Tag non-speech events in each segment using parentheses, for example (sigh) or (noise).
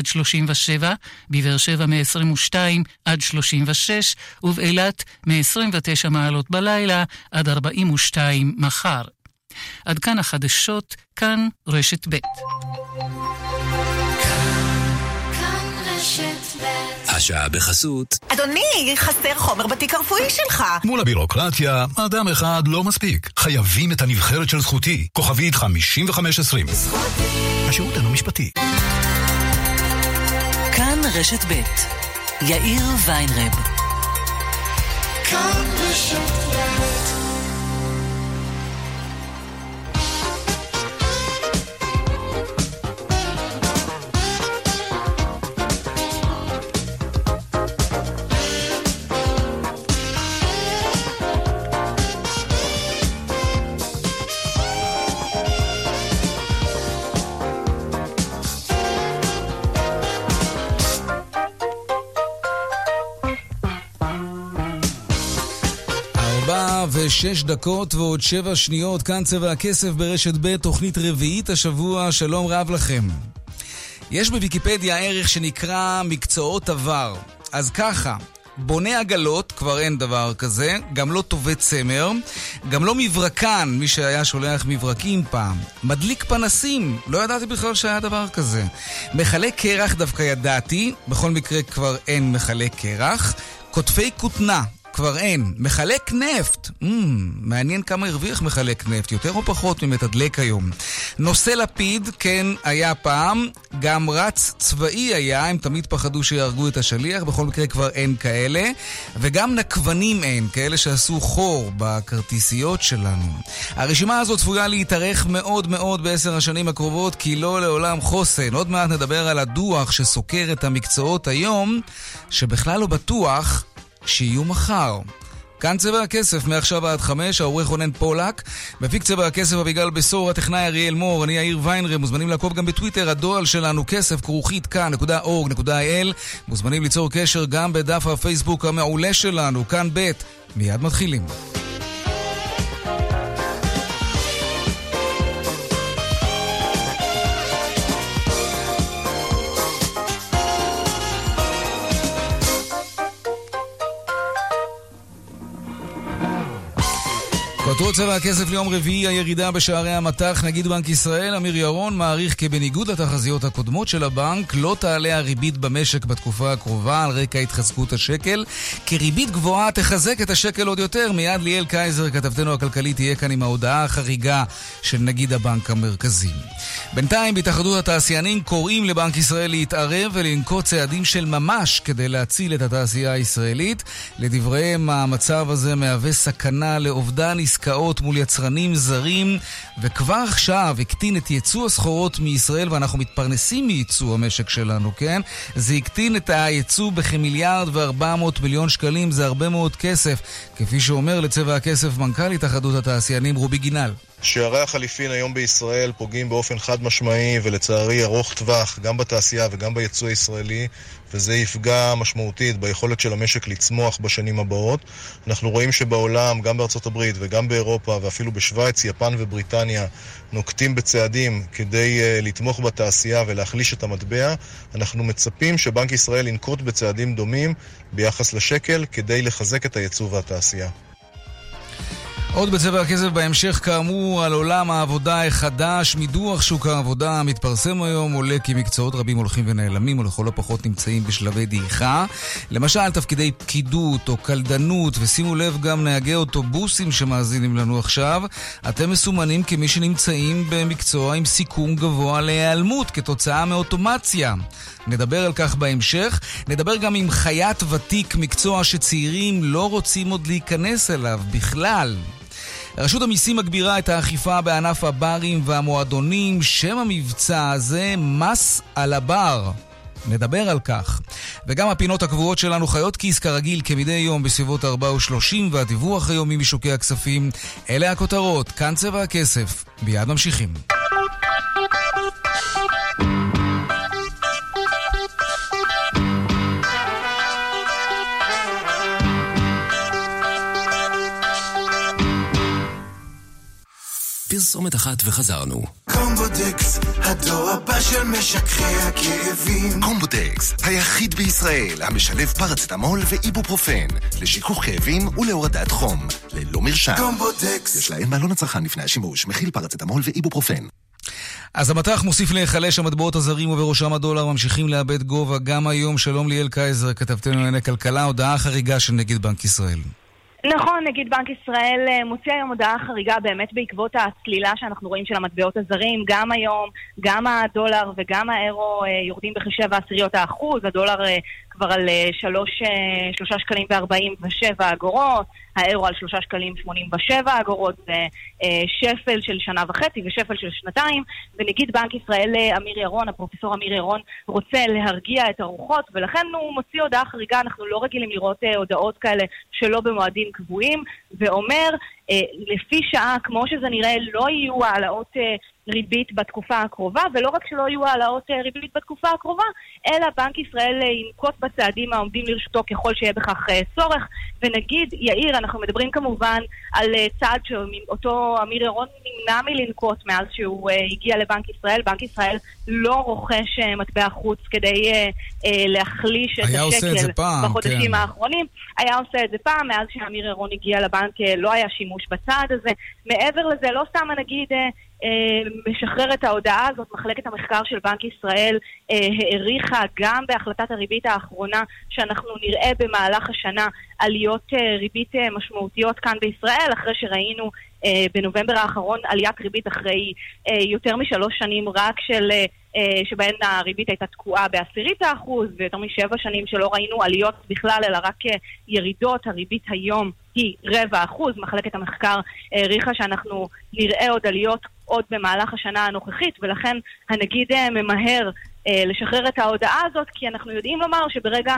עד 37, בבאר שבע מ-22 עד 36, ובאילת מ-29 מעלות בלילה עד 42 מחר. עד כאן החדשות, כאן רשת ב'. השעה בחסות. אדוני, חסר חומר בתיק הרפואי שלך. מול הבירוקרטיה, אדם אחד לא מספיק. חייבים את הנבחרת של זכותי. כוכבית 5520. זכותי. השירות אינו משפטי. כאן רשת ב' יאיר ויינרב. כאן רשת ב' ושש דקות ועוד שבע שניות, כאן צבע הכסף ברשת ב', תוכנית רביעית השבוע, שלום רב לכם. יש בוויקיפדיה ערך שנקרא מקצועות עבר. אז ככה, בונה עגלות, כבר אין דבר כזה, גם לא טווה צמר, גם לא מברקן, מי שהיה שולח מברקים פעם. מדליק פנסים, לא ידעתי בכלל שהיה דבר כזה. מחלק קרח דווקא ידעתי, בכל מקרה כבר אין מחלק קרח. כותפי כותנה, כבר אין. מחלק נפט, mm, מעניין כמה הרוויח מחלק נפט, יותר או פחות ממתדלק היום. נושא לפיד, כן, היה פעם, גם רץ צבאי היה, הם תמיד פחדו שיהרגו את השליח, בכל מקרה כבר אין כאלה. וגם נקבנים אין, כאלה שעשו חור בכרטיסיות שלנו. הרשימה הזאת צפויה להתארך מאוד מאוד בעשר השנים הקרובות, כי לא לעולם חוסן. עוד מעט נדבר על הדוח שסוקר את המקצועות היום, שבכלל לא בטוח שיהיו מחר. כאן צבע הכסף, מעכשיו עד חמש, העורך רונן פולק, מפיק צבע הכסף אביגל בשור, הטכנאי אריאל מור, אני יאיר ויינרם, מוזמנים לעקוב גם בטוויטר, הדואל שלנו כסף כרוכית כאן.org.il, מוזמנים ליצור קשר גם בדף הפייסבוק המעולה שלנו, כאן ב', מיד מתחילים. כותרות צבע הכסף ליום רביעי, הירידה בשערי המטח, נגיד בנק ישראל, אמיר ירון, מעריך כי בניגוד לתחזיות הקודמות של הבנק, לא תעלה הריבית במשק בתקופה הקרובה על רקע התחזקות השקל, כי ריבית גבוהה תחזק את השקל עוד יותר. מיד ליאל קייזר, כתבתנו הכלכלית, תהיה כאן עם ההודעה החריגה של נגיד הבנק המרכזי. בינתיים, בהתאחדות התעשיינים קוראים לבנק ישראל להתערב ולנקוט צעדים של ממש כדי להציל את התעשייה הישראלית. לדבריהם, המצב הזה מהווה סכנה לאובדן עסקאות מול יצרנים זרים, וכבר עכשיו הקטין את ייצוא הסחורות מישראל, ואנחנו מתפרנסים מייצוא המשק שלנו, כן? זה הקטין את הייצוא בכמיליארד וארבע מאות מיליון שקלים, זה הרבה מאוד כסף, כפי שאומר לצבע הכסף מנכ"ל התאחדות התעשיינים רובי גינל. שערי החליפין היום בישראל פוגעים באופן חד משמעי ולצערי ארוך טווח גם בתעשייה וגם ביצוא הישראלי וזה יפגע משמעותית ביכולת של המשק לצמוח בשנים הבאות. אנחנו רואים שבעולם, גם בארצות הברית וגם באירופה ואפילו בשוויץ, יפן ובריטניה נוקטים בצעדים כדי uh, לתמוך בתעשייה ולהחליש את המטבע. אנחנו מצפים שבנק ישראל ינקוט בצעדים דומים ביחס לשקל כדי לחזק את הייצוא והתעשייה. עוד בצבע הכסף בהמשך כאמור על עולם העבודה החדש, מדוח שוק העבודה המתפרסם היום עולה כי מקצועות רבים הולכים ונעלמים ולכל הפחות נמצאים בשלבי דעיכה. למשל תפקידי פקידות או קלדנות, ושימו לב גם נהגי אוטובוסים שמאזינים לנו עכשיו, אתם מסומנים כמי שנמצאים במקצוע עם סיכון גבוה להיעלמות כתוצאה מאוטומציה. נדבר על כך בהמשך. נדבר גם עם חיית ותיק, מקצוע שצעירים לא רוצים עוד להיכנס אליו בכלל. רשות המיסים מגבירה את האכיפה בענף הברים והמועדונים. שם המבצע הזה, מס על הבר. נדבר על כך. וגם הפינות הקבועות שלנו חיות כיס כרגיל כמדי יום בסביבות 4 ו-30 והדיווח היומי משוקי הכספים. אלה הכותרות, כאן צבע הכסף. מיד ממשיכים. פרסומת אחת וחזרנו. קומבודקס, הדור הבא של משככי הכאבים. קומבודקס, היחיד בישראל המשלב פרצטמול ואיבופרופן, לשיכוך כאבים ולהורדת חום, ללא מרשם. קומבודקס. יש לעיין בעלון הצרכן לפני השימוש, מכיל פרצטמול ואיבופרופן. אז המטח מוסיף להיחלש המטבעות הזרים ובראשם הדולר ממשיכים לאבד גובה גם היום. שלום ליאל קייזר, כתבתנו לענייני כלכלה, הודעה חריגה של נגיד בנק ישראל. נכון, נגיד בנק ישראל אה, מוציא היום הודעה חריגה באמת בעקבות הצלילה שאנחנו רואים של המטבעות הזרים. גם היום, גם הדולר וגם האירו אה, יורדים בכשבע עשיריות האחוז, הדולר אה, כבר על שלוש, שלושה שקלים וארבעים ושבע אגורות, האירו על שלושה שקלים שמונים ושבע אגורות, זה שפל של שנה וחצי ושפל של שנתיים, ונגיד בנק ישראל אמיר ירון, הפרופסור אמיר ירון, רוצה להרגיע את הרוחות, ולכן הוא מוציא הודעה חריגה, אנחנו לא רגילים לראות הודעות כאלה שלא במועדים קבועים, ואומר, אה, לפי שעה, כמו שזה נראה, לא יהיו העלאות אה, ריבית בתקופה הקרובה, ולא רק שלא יהיו העלאות אה, ריבית בתקופה הקרובה, אלא בנק ישראל אה, ינקוט בצעדים העומדים לרשותו ככל שיהיה בכך אה, צורך. ונגיד, יאיר, אנחנו מדברים כמובן על צעד שאותו אמיר ירון נמנע מלנקוט מאז שהוא הגיע לבנק ישראל. בנק ישראל לא רוכש מטבע חוץ כדי להחליש את השקל פעם, בחודשים כן. האחרונים. היה עושה את זה פעם, מאז שאמיר ירון הגיע לבנק לא היה שימוש בצעד הזה. מעבר לזה, לא סתם הנגיד... אה, משחרר את ההודעה הזאת, מחלקת המחקר של בנק ישראל אה, העריכה גם בהחלטת הריבית האחרונה שאנחנו נראה במהלך השנה עליות אה, ריבית משמעותיות כאן בישראל, אחרי שראינו בנובמבר האחרון עליית ריבית אחרי יותר משלוש שנים רק של... שבהן הריבית הייתה תקועה בעשירית האחוז, ויותר משבע שנים שלא ראינו עליות בכלל, אלא רק ירידות. הריבית היום היא רבע אחוז. מחלקת המחקר העריכה שאנחנו נראה עוד עליות עוד במהלך השנה הנוכחית, ולכן הנגיד אה, ממהר לשחרר את ההודעה הזאת, כי אנחנו יודעים לומר שברגע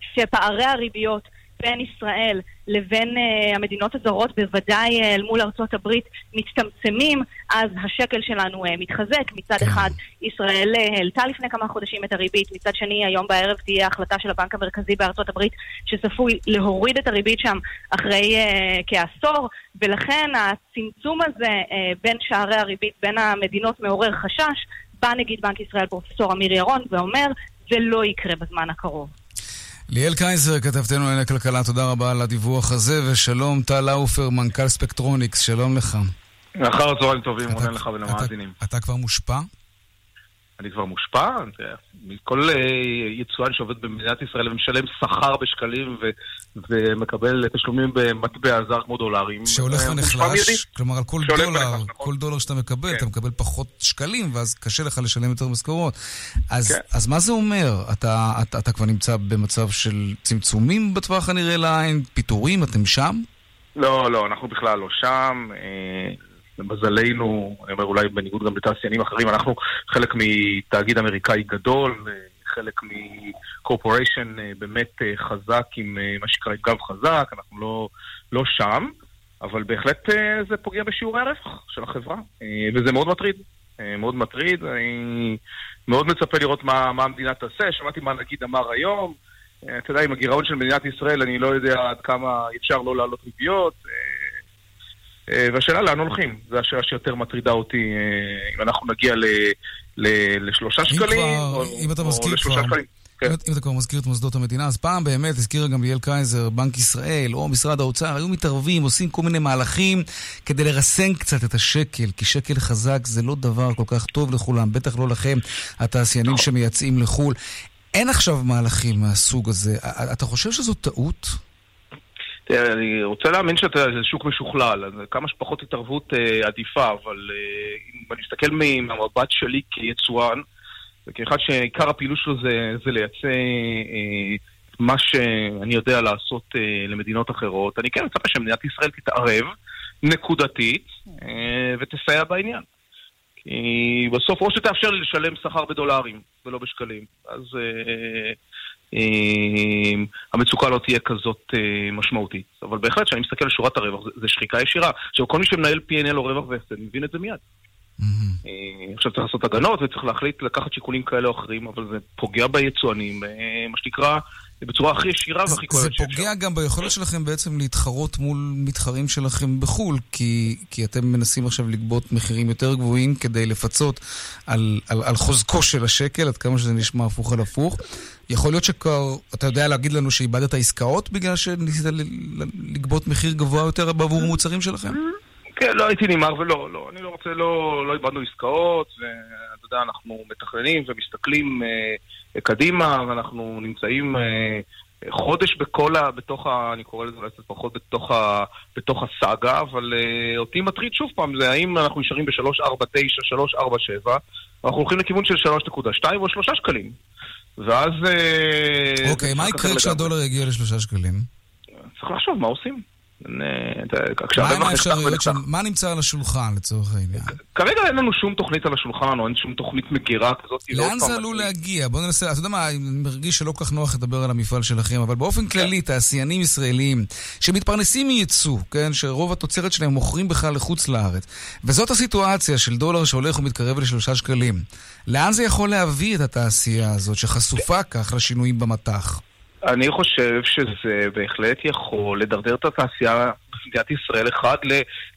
שפערי הריביות בין ישראל לבין uh, המדינות הזרות, בוודאי uh, אל מול ארצות הברית, מצטמצמים, אז השקל שלנו uh, מתחזק. מצד כן. אחד, ישראל uh, העלתה לפני כמה חודשים את הריבית, מצד שני, היום בערב תהיה החלטה של הבנק המרכזי בארצות הברית, שצפוי להוריד את הריבית שם אחרי uh, כעשור, ולכן הצמצום הזה uh, בין שערי הריבית, בין המדינות, מעורר חשש. בא נגיד בנק ישראל, פרופסור אמיר ירון, ואומר, זה לא יקרה בזמן הקרוב. ליאל קייזר, כתבתנו לענייני הכלכלה, תודה רבה על הדיווח הזה, ושלום טל לאופר, מנכ"ל ספקטרוניקס, שלום לך. אחר הצהריים טובים, מודה לך ולמאזינים. אתה, אתה כבר מושפע? אני כבר מושפע? כל אה, יצואן שעובד במדינת ישראל ומשלם שכר בשקלים ו, ומקבל תשלומים במטבע זר כמו דולרים. שהולך אה, ונחלש, כלומר על כל דולר, ונחלש, נכון. כל דולר שאתה מקבל, כן. אתה מקבל פחות שקלים, ואז קשה לך לשלם יותר משכורות. אז, כן. אז מה זה אומר? אתה, אתה, אתה כבר נמצא במצב של צמצומים בטווח הנראה לעין, פיטורים, אתם שם? לא, לא, אנחנו בכלל לא שם. אה, למזלנו, אני אומר אולי בניגוד גם לתעשיינים אחרים, אנחנו חלק מתאגיד אמריקאי גדול, חלק מקורפוריישן אה, באמת אה, חזק עם אה, מה שנקרא גב חזק, אנחנו לא, לא שם, אבל בהחלט זה פוגע בשיעורי הרווח של החברה, וזה מאוד מטריד. מאוד מטריד, אני מאוד מצפה לראות מה, מה המדינה תעשה, שמעתי מה נגיד אמר היום, אתה יודע, עם הגירעון של מדינת ישראל, אני לא יודע עד כמה אפשר לא להעלות ריביות. אה, והשאלה לאן הולכים, זו השאלה שיותר מטרידה אותי, אה, אם אנחנו נגיע ל, ל, לשלושה שקלים, כבר, או, אם אתה או לשלושה כבר, שקלים. כן. אם אתה כבר מזכיר את מוסדות המדינה, אז פעם באמת, הזכירה גם ליאל קייזר, בנק ישראל או משרד האוצר, היו מתערבים, עושים כל מיני מהלכים כדי לרסן קצת את השקל, כי שקל חזק זה לא דבר כל כך טוב לכולם, בטח לא לכם, התעשיינים נכון. שמייצאים לחו"ל. אין עכשיו מהלכים מהסוג הזה. אתה חושב שזו טעות? תראה, אני רוצה להאמין שזה שוק משוכלל, אז כמה שפחות התערבות אה, עדיפה, אבל אה, אם אני מסתכל מהמבט שלי כיצואן, וכאחד שעיקר הפעילות שלו זה, זה לייצא אה, מה שאני יודע לעשות אה, למדינות אחרות, אני כן מצפה שמדינת ישראל תתערב נקודתית אה, ותסייע בעניין. כי בסוף או שתאפשר לי לשלם שכר בדולרים ולא בשקלים, אז... אה, המצוקה לא תהיה כזאת אה, משמעותית. אבל בהחלט, כשאני מסתכל על שורת הרווח, זה שחיקה ישירה. עכשיו, כל מי שמנהל P&L או רווח והפסד, מבין את זה מיד. אה, עכשיו צריך לעשות הגנות וצריך להחליט לקחת שיקולים כאלה או אחרים, אבל זה פוגע ביצואנים, מה שנקרא בצורה הכי ישירה והכי כואבת שאפשר. זה פוגע גם ביכולת שלכם בעצם להתחרות מול מתחרים שלכם בחו"ל, כי, כי אתם מנסים עכשיו לגבות מחירים יותר גבוהים כדי לפצות על, על, על חוזקו של השקל, עד כמה שזה נשמע הפוך על הפוך. יכול להיות שכבר, אתה יודע להגיד לנו שאיבדת עסקאות בגלל שניסית לגבות מחיר גבוה יותר בעבור מוצרים שלכם? כן, לא הייתי נמהר ולא, לא, אני לא רוצה, לא, לא איבדנו עסקאות, ואתה יודע, אנחנו מתכננים ומסתכלים אה, קדימה, ואנחנו נמצאים אה, חודש בכל ה... בתוך ה... אני קורא לזה אולי קצת פחות בתוך, ה, בתוך הסאגה, אבל אה, אותי מטריד שוב פעם, זה האם אנחנו נשארים ב-349, 347, אנחנו הולכים לכיוון של 3.2 או 3 שקלים. ואז... אה, אוקיי, מה יקרה כשהדולר יגיע לשלושה שקלים? צריך לחשוב מה עושים. מה האפשרויות שם? מה נמצא על השולחן לצורך העניין? כרגע אין לנו שום תוכנית על השולחן, או אין שום תוכנית מגירה כזאת. לא לאן זה עלול להגיע? בוא ננסה, אתה יודע מה, אני מרגיש שלא כל כך נוח לדבר על המפעל שלכם, אבל באופן כללי, כן. תעשיינים ישראלים שמתפרנסים מייצוא, כן, שרוב התוצרת שלהם מוכרים בכלל לחוץ לארץ, וזאת הסיטואציה של דולר שהולך ומתקרב לשלושה שקלים. לאן זה יכול להביא את התעשייה הזאת, שחשופה כך לשינויים במטח? אני חושב שזה בהחלט יכול לדרדר את התעשייה במדינת ישראל, אחד,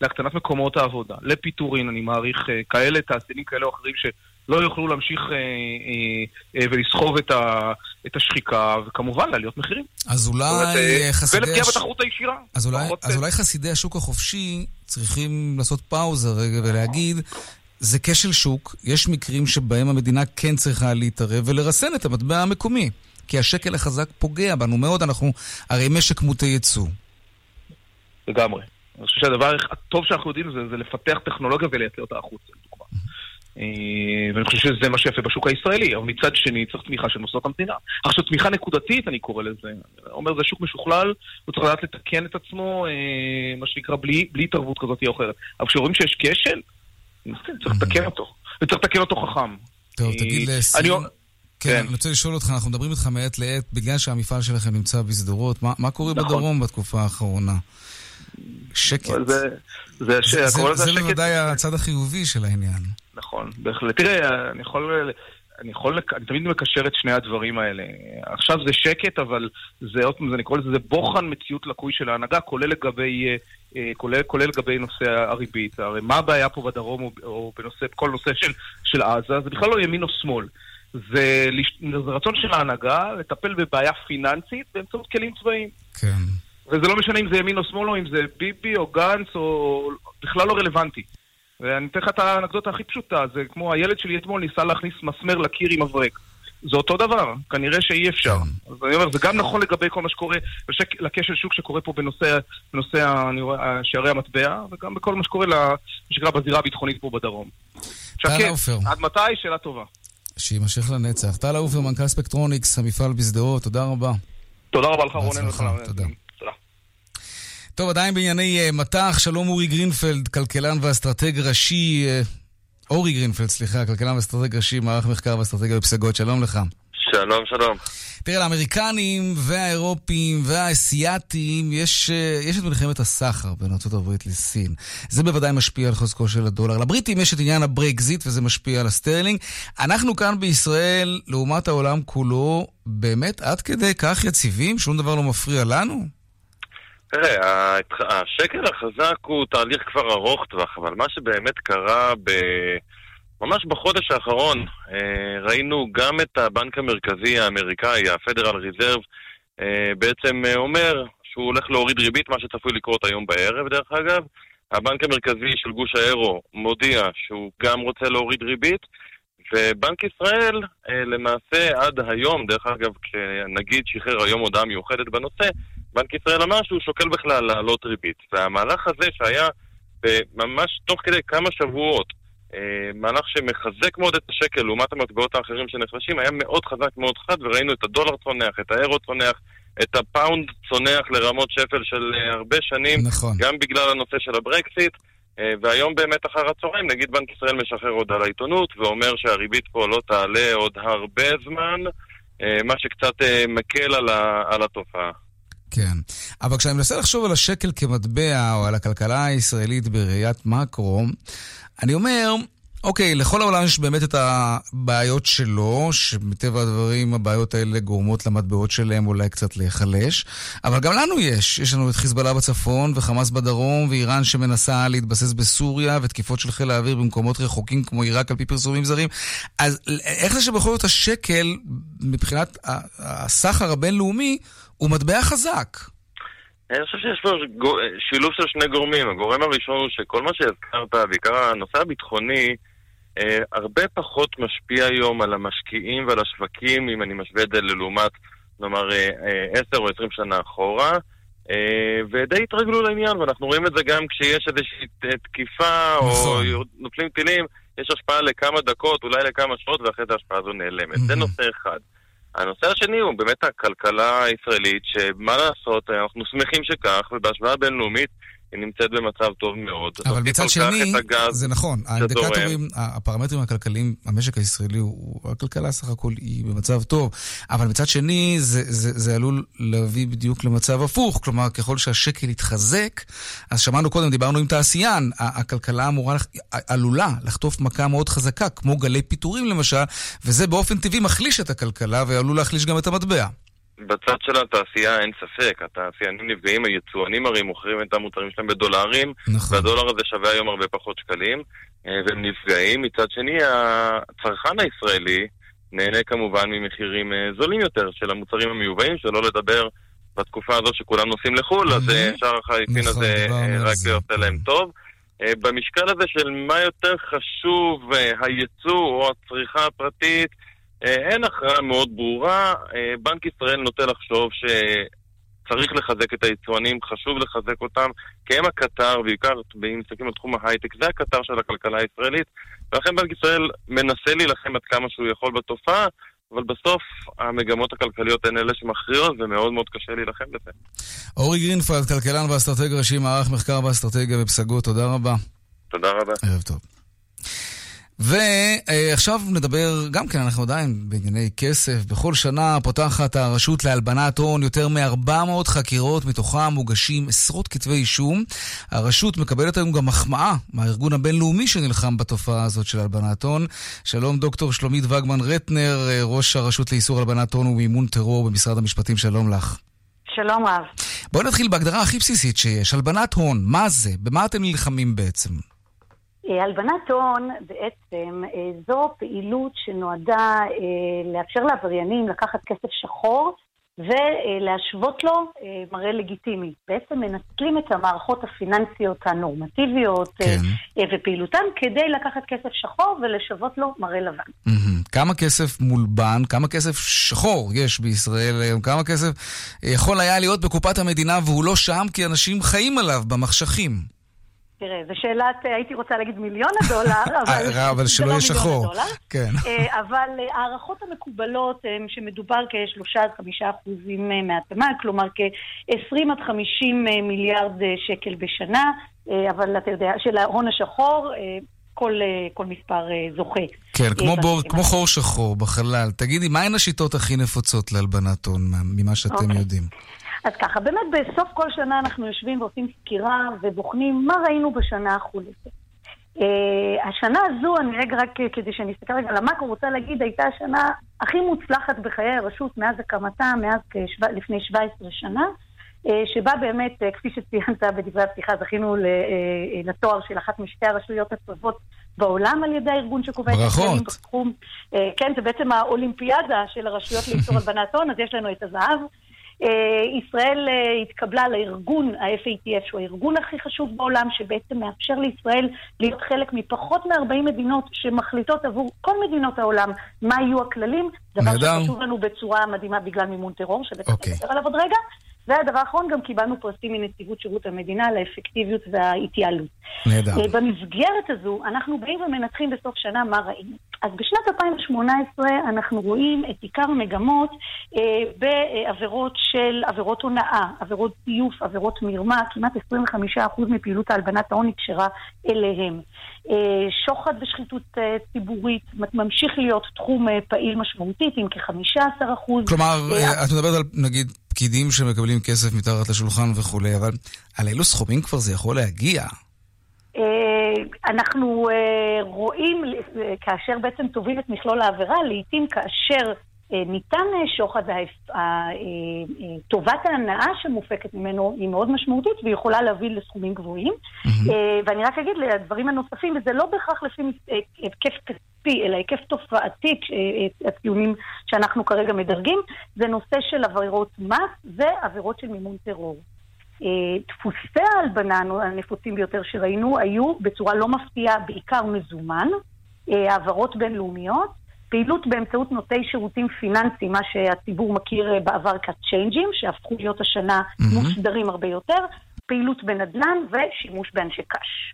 להקטנת מקומות העבודה, לפיטורין, אני מעריך, אה, כאלה, תעשיינים כאלה או אחרים שלא יוכלו להמשיך אה, אה, אה, ולסחוב את, ה, את השחיקה, וכמובן לעליות מחירים. אז אולי אה, חסידי... ולפגיעה הש... בתחרות הישירה. אז אולי, אז אולי חסידי השוק החופשי צריכים לעשות פאוזה רגע ולהגיד... זה כשל שוק, יש מקרים שבהם המדינה כן צריכה להתערב ולרסן את המטבע המקומי. כי השקל החזק פוגע בנו מאוד, אנחנו הרי משק מוטה ייצוא. לגמרי. אני חושב שהדבר הטוב שאנחנו יודעים זה, זה לפתח טכנולוגיה ולייצר אותה החוצה, לדוגמה. אה, ואני חושב שזה מה שיפה בשוק הישראלי, אבל מצד שני צריך תמיכה של מוסדות המדינה. עכשיו תמיכה נקודתית, אני קורא לזה. אומר, זה שוק משוכלל, הוא צריך לדעת לתקן את עצמו, אה, מה שנקרא, בלי, בלי התערבות כזאת או אחרת. אבל כשרואים שיש כשל, צריך לתקן אותו. וצריך לתקן אותו חכם. טוב, תגיד אה, לסיום. כן, כן, אני רוצה לשאול אותך, אנחנו מדברים איתך מעת לעת, בגלל שהמפעל שלכם נמצא בשדרות, מה, מה קורה נכון. בדרום בתקופה האחרונה? שקט. זה, זה, ש... זה, זה, זה בוודאי הצד החיובי של העניין. נכון, בהחלט. תראה, אני יכול... אני יכול, אני תמיד מקשר את שני הדברים האלה. עכשיו זה שקט, אבל זה עוד פעם, אני קורא לזה, זה בוחן מציאות לקוי של ההנהגה, כולל לגבי, אה, אה, כולל, כולל לגבי נושא הריבית. הרי מה הבעיה פה בדרום או, או בנושא, בכל נושא של, של עזה? זה בכלל לא ימין או שמאל. זה, זה רצון של ההנהגה לטפל בבעיה פיננסית באמצעות כלים צבאיים. כן. וזה לא משנה אם זה ימין או שמאל או אם זה ביבי או גנץ או... בכלל לא רלוונטי. ואני אתן לך את האנקדוטה הכי פשוטה, זה כמו הילד שלי אתמול ניסה להכניס מסמר לקיר עם מברק. זה אותו דבר, כנראה שאי אפשר. כן. אז אני אומר, זה גם נכון לגבי כל מה שקורה, לכשל שוק שקורה פה בנושא, בנושא שערי המטבע, וגם בכל מה שקורה, מה שנקרא, בזירה הביטחונית פה בדרום. שקט, עד מתי? שאלה טובה. שיימשך לנצח. טל עופר, מנכ"ל ספקטרוניקס, המפעל בשדרות, תודה רבה. תודה רבה לך, רונן. תודה. טוב, עדיין בענייני אה, מטח, שלום אורי גרינפלד, כלכלן ואסטרטג ראשי, אה, אורי גרינפלד, סליחה, כלכלן ואסטרטג ראשי, מערך מחקר ואסטרטגיה בפסגות, שלום לך. שלום, שלום. תראה, לאמריקנים והאירופים והאסייתים יש, אה, יש את מלחמת הסחר בין ארה"ב לסין. זה בוודאי משפיע על חוזקו של הדולר. לבריטים יש את עניין הברקזיט וזה משפיע על הסטרלינג. אנחנו כאן בישראל, לעומת העולם כולו, באמת עד כדי כך יציבים? שום דבר לא מפריע לנו? תראה, השקל החזק הוא תהליך כבר ארוך טווח, אבל מה שבאמת קרה ב... ממש בחודש האחרון אה, ראינו גם את הבנק המרכזי האמריקאי, ה-Federal Reserve, אה, בעצם אה, אומר שהוא הולך להוריד ריבית, מה שצפוי לקרות היום בערב דרך אגב. הבנק המרכזי של גוש האירו מודיע שהוא גם רוצה להוריד ריבית, ובנק ישראל למעשה עד היום, דרך אגב, כשנגיד שחרר היום הודעה מיוחדת בנושא, בנק ישראל אמר שהוא שוקל בכלל להעלות ריבית. והמהלך הזה שהיה ממש תוך כדי כמה שבועות, מהלך שמחזק מאוד את השקל לעומת המטבעות האחרים שנחלשים, היה מאוד חזק, מאוד חד, וראינו את הדולר צונח, את האירו צונח, את הפאונד צונח לרמות שפל של אה, הרבה שנים, נכון. גם בגלל הנושא של הברקסיט. אה, והיום באמת אחר הצהריים, נגיד בנק ישראל משחרר עוד על העיתונות ואומר שהריבית פה לא תעלה עוד הרבה זמן, מה שקצת מקל על, ה, על התופעה. כן, אבל כשאני מנסה לחשוב על השקל כמטבע או על הכלכלה הישראלית בראיית מקרו, אני אומר, אוקיי, לכל העולם יש באמת את הבעיות שלו, שמטבע הדברים הבעיות האלה גורמות למטבעות שלהם אולי קצת להיחלש, אבל גם לנו יש. יש לנו את חיזבאללה בצפון וחמאס בדרום, ואיראן שמנסה להתבסס בסוריה, ותקיפות של חיל האוויר במקומות רחוקים כמו עיראק על פי פרסומים זרים. אז איך זה שבכל זאת השקל, מבחינת הסחר הבינלאומי, הוא מטבע חזק? אני חושב שיש פה שילוב של שני גורמים. הגורם הראשון הוא שכל מה שהזכרת, בעיקר הנושא הביטחוני, אה, הרבה פחות משפיע היום על המשקיעים ועל השווקים, אם אני משווה את זה לעומת, נאמר, אה, אה, או עשרים שנה אחורה. ודי התרגלו לעניין, ואנחנו רואים את זה גם כשיש איזושהי תקיפה, נכון. או נופלים טילים, יש השפעה לכמה דקות, אולי לכמה שעות, ואחרי זה ההשפעה הזו נעלמת. זה נושא אחד. הנושא השני הוא באמת הכלכלה הישראלית, שמה לעשות, אנחנו שמחים שכך, ובהשוואה בינלאומית היא נמצאת במצב טוב מאוד. אבל מצד שני, זה נכון, האינדיקטורים, הפרמטרים הכלכליים, המשק הישראלי, הוא, הכלכלה סך הכל היא במצב טוב, אבל מצד שני, זה, זה, זה עלול להביא בדיוק למצב הפוך, כלומר, ככל שהשקל יתחזק, אז שמענו קודם, דיברנו עם תעשיין, הכלכלה אמורה, עלולה לחטוף מכה מאוד חזקה, כמו גלי פיטורים למשל, וזה באופן טבעי מחליש את הכלכלה ועלול להחליש גם את המטבע. בצד של התעשייה אין ספק, התעשיינים נפגעים, היצואנים הרי מוכרים את המוצרים שלהם בדולרים, נכון. והדולר הזה שווה היום הרבה פחות שקלים, אה, והם נפגעים. מצד שני, הצרכן הישראלי נהנה כמובן ממחירים אה, זולים יותר של המוצרים המיובאים, שלא לדבר בתקופה הזאת שכולם נוסעים לחו"ל, אז אה, שער החליפין נכון, הזה רק עושה להם טוב. במשקל הזה של מה יותר חשוב, הייצוא או הצריכה הפרטית, אין הכרעה מאוד ברורה. אה, בנק ישראל נוטה לחשוב שצריך לחזק את היצואנים, חשוב לחזק אותם, כי הם הקטר, בעיקר אם מסתכלים על תחום ההייטק, זה הקטר של הכלכלה הישראלית, ולכן בנק ישראל מנסה להילחם עד כמה שהוא יכול בתופעה. אבל בסוף המגמות הכלכליות הן אלה שמכריעות ומאוד מאוד קשה להילחם בזה. אורי גרינפלד, כלכלן ואסטרטג ראשי, מערך מחקר ואסטרטגיה בפסגות, תודה רבה. תודה רבה. ערב טוב. ועכשיו נדבר, גם כן, אנחנו עדיין בענייני כסף. בכל שנה פותחת הרשות להלבנת הון יותר מ-400 חקירות, מתוכם מוגשים עשרות כתבי אישום. הרשות מקבלת היום גם מחמאה מהארגון הבינלאומי שנלחם בתופעה הזאת של הלבנת הון. שלום דוקטור שלומית וגמן רטנר, ראש הרשות לאיסור הלבנת הון ומימון טרור במשרד המשפטים, שלום לך. שלום רב. בואי נתחיל בהגדרה הכי בסיסית שיש, הלבנת הון, מה זה? במה אתם נלחמים בעצם? אה, הלבנת הון בעצם אה, זו פעילות שנועדה אה, לאפשר לעבריינים לקחת כסף שחור ולהשוות לו מראה לגיטימי. בעצם מנצלים את המערכות הפיננסיות הנורמטיביות כן. ופעילותן כדי לקחת כסף שחור ולשוות לו מראה לבן. Mm-hmm. כמה כסף מולבן, כמה כסף שחור יש בישראל היום? כמה כסף יכול היה להיות בקופת המדינה והוא לא שם כי אנשים חיים עליו במחשכים? תראה, זו שאלת, אה, הייתי רוצה להגיד מיליון הדולר, אבל... אה, אבל שלא לא יהיה שחור. כן. אה, אבל ההערכות המקובלות הן שמדובר כ-3 עד 5 אחוזים מהתמ"ג, כלומר כ-20 עד 50 מיליארד שקל בשנה, אבל אתה יודע, של ההון השחור, כל, כל מספר זוכה. כן, כמו, בור, כמו חור שחור בחלל. תגידי, מהן השיטות הכי נפוצות להלבנת הון, ממה שאתם okay. אוקיי. יודעים? אז ככה, באמת בסוף כל שנה אנחנו יושבים ועושים סקירה ובוחנים מה ראינו בשנה החולפת. Uh, השנה הזו, אני רגע רק כדי שאני אסתכל רגע על המאקרו, רוצה להגיד, הייתה השנה הכי מוצלחת בחיי הרשות מאז הקמתה, מאז כשבע, לפני 17 שנה, uh, שבה באמת, uh, כפי שציינת בדברי הפתיחה, זכינו לתואר של אחת משתי הרשויות הטובות בעולם על ידי הארגון שקובע את הכללים בתחום. כן, זה בעצם האולימפיאדה של הרשויות לאיסור (laughs) הלבנת הון, אז יש לנו את הזהב. אה, ישראל אה, התקבלה לארגון ה-FATF, שהוא הארגון הכי חשוב בעולם, שבעצם מאפשר לישראל להיות חלק מפחות מ-40 מדינות שמחליטות עבור כל מדינות העולם מה יהיו הכללים. דבר שחשוב לנו בצורה מדהימה בגלל מימון טרור, שבטח okay. אוקיי. נדבר עליו עוד רגע. והדבר האחרון, גם קיבלנו פרסים מנציבות שירות המדינה על האפקטיביות וההתייעלות. נהדר. אה, במסגרת הזו, אנחנו באים ומנתחים בסוף שנה מה ראינו. אז בשנת 2018 אנחנו רואים את עיקר המגמות אה, בעבירות של עבירות הונאה, עבירות זיוף, עבירות מרמה, כמעט 25% מפעילות ההלבנת ההון נקשרה אליהם. אה, שוחד ושחיתות אה, ציבורית ממשיך להיות תחום אה, פעיל משמעותית עם כ-15%. כלומר, אה, את מדברת על נגיד פקידים שמקבלים כסף מתחת לשולחן וכולי, אבל על אילו סכומים כבר זה יכול להגיע? אה, אנחנו רואים, כאשר בעצם תובעים את מכלול העבירה, לעיתים כאשר ניתן שוחד, טובת ההנאה שמופקת ממנו היא מאוד משמעותית והיא יכולה להביא לסכומים גבוהים. ואני רק אגיד לדברים הנוספים, וזה לא בהכרח לפי היקף כספי, אלא היקף תופעתי, הטיעונים שאנחנו כרגע מדרגים, זה נושא של עבירות מס ועבירות של מימון טרור. דפוסי ההלבנה הנפוצים ביותר שראינו היו בצורה לא מפתיעה בעיקר מזומן, העברות בינלאומיות, פעילות באמצעות נוטי שירותים פיננסיים, מה שהציבור מכיר בעבר כצ'יינג'ים, שהפכו להיות השנה mm-hmm. מוסדרים הרבה יותר, פעילות בנדל"ן ושימוש באנשי קש.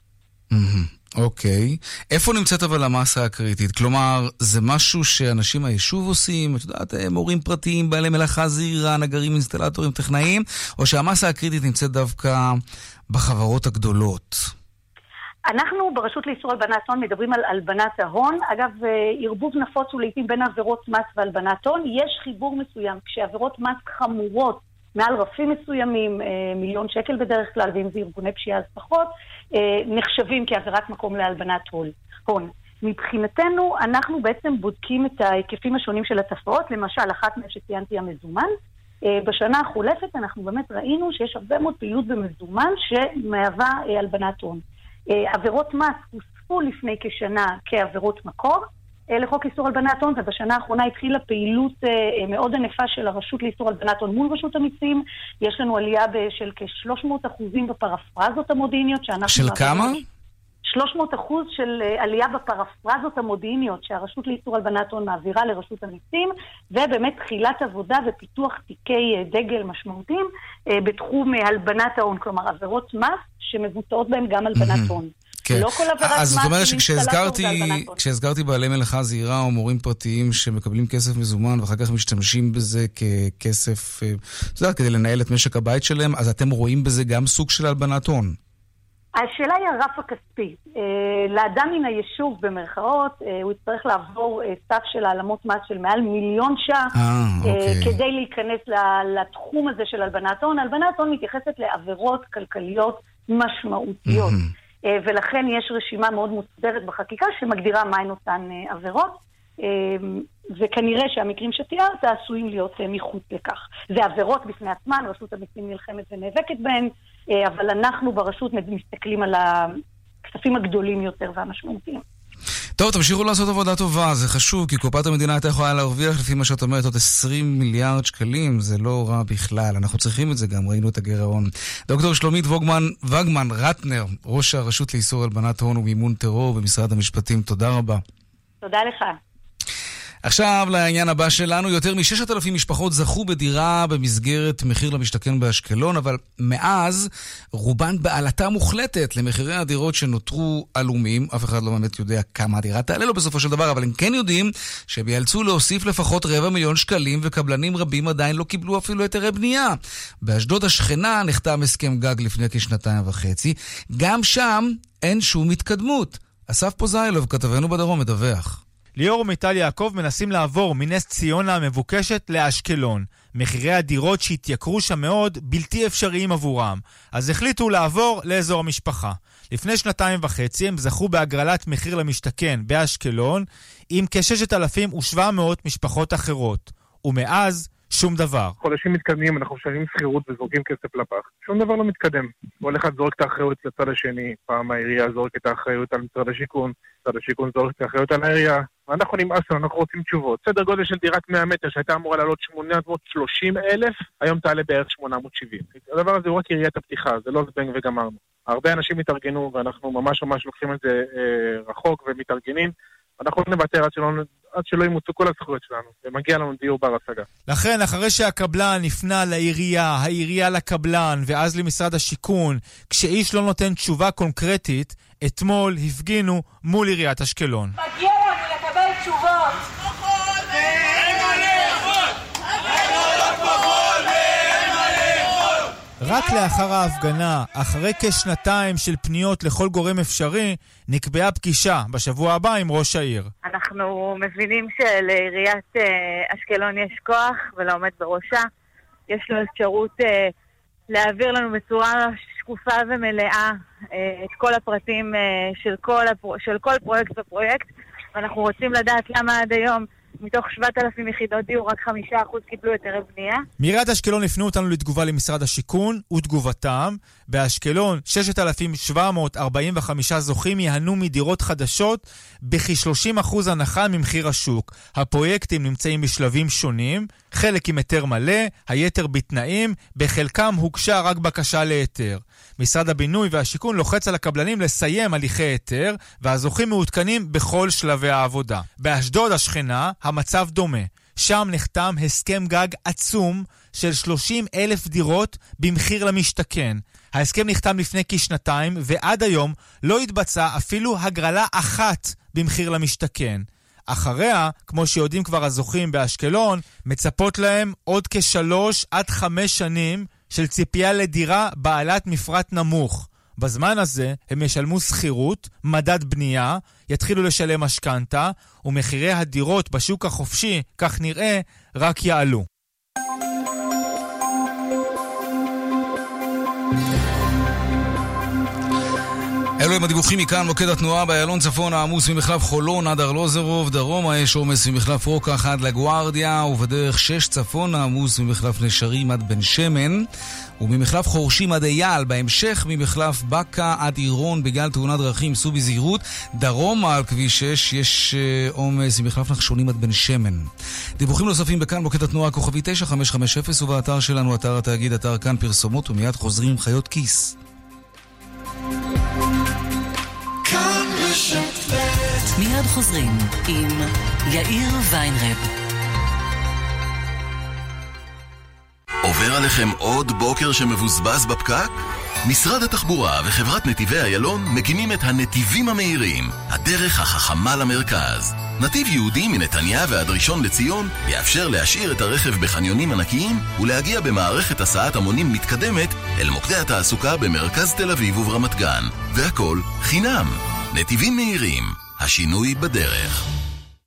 אוקיי. איפה נמצאת אבל המסה הקריטית? כלומר, זה משהו שאנשים מהיישוב עושים, את יודעת, מורים פרטיים, בעלי מלאכה זעירה, נגרים, אינסטלטורים, טכנאים, או שהמסה הקריטית נמצאת דווקא בחברות הגדולות? אנחנו ברשות לאיסור הלבנת הון מדברים על הלבנת ההון. אגב, ערבוב נפוץ הוא לעיתים בין עבירות מס והלבנת הון. יש חיבור מסוים, כשעבירות מס חמורות מעל רפים מסוימים, מיליון שקל בדרך כלל, ואם זה ארגוני פשיעה אז פחות, נחשבים כעבירת מקום להלבנת הון. מבחינתנו, אנחנו בעצם בודקים את ההיקפים השונים של התופעות, למשל, אחת מהן שציינתי המזומן. בשנה החולפת אנחנו באמת ראינו שיש הרבה מאוד פעילות במזומן שמהווה הלבנת הון. עבירות מס הוספו לפני כשנה כעבירות מקור לחוק איסור הלבנת הון, ובשנה האחרונה התחילה פעילות מאוד ענפה של הרשות לאיסור הלבנת הון מול רשות המיסים. יש לנו עלייה של כ-300 אחוזים בפרפרזות המודיעיניות שאנחנו... של כמה? 300 אחוז של עלייה בפרפרזות המודיעיניות שהרשות לאיסור הלבנת הון מעבירה לרשות המיסים, ובאמת תחילת עבודה ופיתוח תיקי דגל משמעותיים בתחום הלבנת ההון, כלומר עבירות מס שמבוצעות בהן גם הלבנת הון. כן. לא כל עבירת מס... אז זאת אומרת שכשהזכרתי בעלי מלאכה זעירה או מורים פרטיים שמקבלים כסף מזומן ואחר כך משתמשים בזה ככסף, את יודעת, כדי לנהל את משק הבית שלהם, אז אתם רואים בזה גם סוג של הלבנת הון. השאלה היא הרף הכספי. לאדם מן היישוב, במרכאות, הוא יצטרך לעבור סף של העלמות מס של מעל מיליון ש"ח אוקיי. כדי להיכנס לתחום הזה של הלבנת הון. הלבנת הון מתייחסת לעבירות כלכליות משמעותיות. ולכן יש רשימה מאוד מוסדרת בחקיקה שמגדירה מהן אותן עבירות. וכנראה שהמקרים שתיארת עשויים להיות מחוץ לכך. זה עבירות בפני עצמן, רשות המיסים נלחמת ונאבקת בהן, אבל אנחנו ברשות מסתכלים על הכספים הגדולים יותר והמשמעותיים. טוב, תמשיכו לעשות עבודה טובה, זה חשוב, כי קופת המדינה הייתה יכולה להרוויח, לפי מה שאת אומרת, עוד 20 מיליארד שקלים, זה לא רע בכלל. אנחנו צריכים את זה גם, ראינו את הגירעון. דוקטור שלומית ווגמן, וגמן רטנר, ראש הרשות לאיסור הלבנת הון ומימון טרור במשרד המשפטים, תודה רבה. תודה לך. עכשיו לעניין הבא שלנו, יותר מ-6,000 משפחות זכו בדירה במסגרת מחיר למשתכן באשקלון, אבל מאז רובן בעלתה מוחלטת למחירי הדירות שנותרו עלומים. אף אחד לא באמת יודע כמה הדירה תעלה לו בסופו של דבר, אבל הם כן יודעים שהם ייאלצו להוסיף לפחות רבע מיליון שקלים, וקבלנים רבים עדיין לא קיבלו אפילו היתרי בנייה. באשדוד השכנה נחתם הסכם גג לפני כשנתיים וחצי. גם שם אין שום התקדמות. אסף פוזיילוב, כתבנו בדרום, מדווח. ליאור ומיטל יעקב מנסים לעבור מנס ציונה המבוקשת לאשקלון. מחירי הדירות שהתייקרו שם מאוד בלתי אפשריים עבורם, אז החליטו לעבור לאזור המשפחה. לפני שנתיים וחצי הם זכו בהגרלת מחיר למשתכן באשקלון עם כ-6,700 משפחות אחרות. ומאז שום דבר. חודשים מתקדמים, אנחנו משלמים שכירות וזורקים כסף לפח. שום דבר לא מתקדם. כל אחד זורק את האחריות לצד השני. פעם העירייה זורקת את האחריות על משרד השיכון, משרד השיכון זורק את האחריות על העירייה. ואנחנו נמאס לנו, אנחנו רוצים תשובות. סדר גודל של דירת 100 מטר שהייתה אמורה לעלות 830 אלף, היום תעלה בערך 870. הדבר הזה הוא רק יריית הפתיחה, זה לא זבנג וגמרנו. הרבה אנשים התארגנו ואנחנו ממש ממש לוקחים את זה אה, רחוק ומתארגנים. אנחנו לא נוותר עד שלא, עד שלא ימוצו כל הזכויות שלנו, ומגיע לנו דיור בר השגה. לכן, אחרי שהקבלן נפנה לעירייה, העירייה לקבלן, ואז למשרד השיכון, כשאיש לא נותן תשובה קונקרטית, אתמול הפגינו מול עיריית אשקלון. מגיע תשובות! רק לאחר ההפגנה, אחרי כשנתיים של פניות לכל גורם אפשרי, נקבעה פגישה בשבוע הבא עם ראש העיר. אנחנו מבינים שלעיריית אשקלון יש כוח ולעומד בראשה. יש לו אפשרות להעביר לנו בצורה שקופה ומלאה את כל הפרטים של כל, הפר... של כל פרויקט ופרויקט, ואנחנו רוצים לדעת למה עד היום מתוך 7,000 יחידות דיור רק 5% קיבלו היתרי בנייה. מעיריית אשקלון הפנו אותנו לתגובה למשרד השיכון ותגובתם. באשקלון 6,745 זוכים ייהנו מדירות חדשות בכ-30% הנחה ממחיר השוק. הפרויקטים נמצאים בשלבים שונים, חלק עם היתר מלא, היתר בתנאים, בחלקם הוגשה רק בקשה להיתר. משרד הבינוי והשיכון לוחץ על הקבלנים לסיים הליכי היתר, והזוכים מעודכנים בכל שלבי העבודה. באשדוד השכנה, המצב דומה. שם נחתם הסכם גג עצום של 30 אלף דירות במחיר למשתכן. ההסכם נחתם לפני כשנתיים, ועד היום לא התבצעה אפילו הגרלה אחת במחיר למשתכן. אחריה, כמו שיודעים כבר הזוכים באשקלון, מצפות להם עוד כשלוש עד חמש שנים של ציפייה לדירה בעלת מפרט נמוך. בזמן הזה הם ישלמו שכירות, מדד בנייה, יתחילו לשלם משכנתה, ומחירי הדירות בשוק החופשי, כך נראה, רק יעלו. Bye. אלו הם הדיווחים מכאן, מוקד התנועה באיילון צפון העמוס ממחלף חולון עד ארלוזרוב, דרומה יש עומס ממחלף רוקח עד לגוארדיה, ובדרך 6 צפון העמוס ממחלף נשרים עד בן שמן, וממחלף חורשים עד אייל, בהמשך ממחלף בקה עד עירון בגלל תאונת דרכים, סעו בזהירות, דרומה על כביש 6 יש אה, עומס ממחלף נחשונים עד בן שמן. דיווחים נוספים בכאן, מוקד התנועה הכוכבי 9550 ובאתר שלנו, אתר התאגיד, אתר כאן פרסומות, ומיד חוזרים חיות כיס. מיד חוזרים עם יאיר ויינרב. עובר עליכם עוד בוקר שמבוזבז בפקק? משרד התחבורה וחברת נתיבי איילון מקימים את הנתיבים המהירים, הדרך החכמה למרכז. נתיב ייעודי מנתניה ועד ראשון לציון יאפשר להשאיר את הרכב בחניונים ענקיים ולהגיע במערכת הסעת המונים מתקדמת אל מוקדי התעסוקה במרכז תל אביב וברמת גן. והכל חינם. נתיבים מהירים, השינוי בדרך.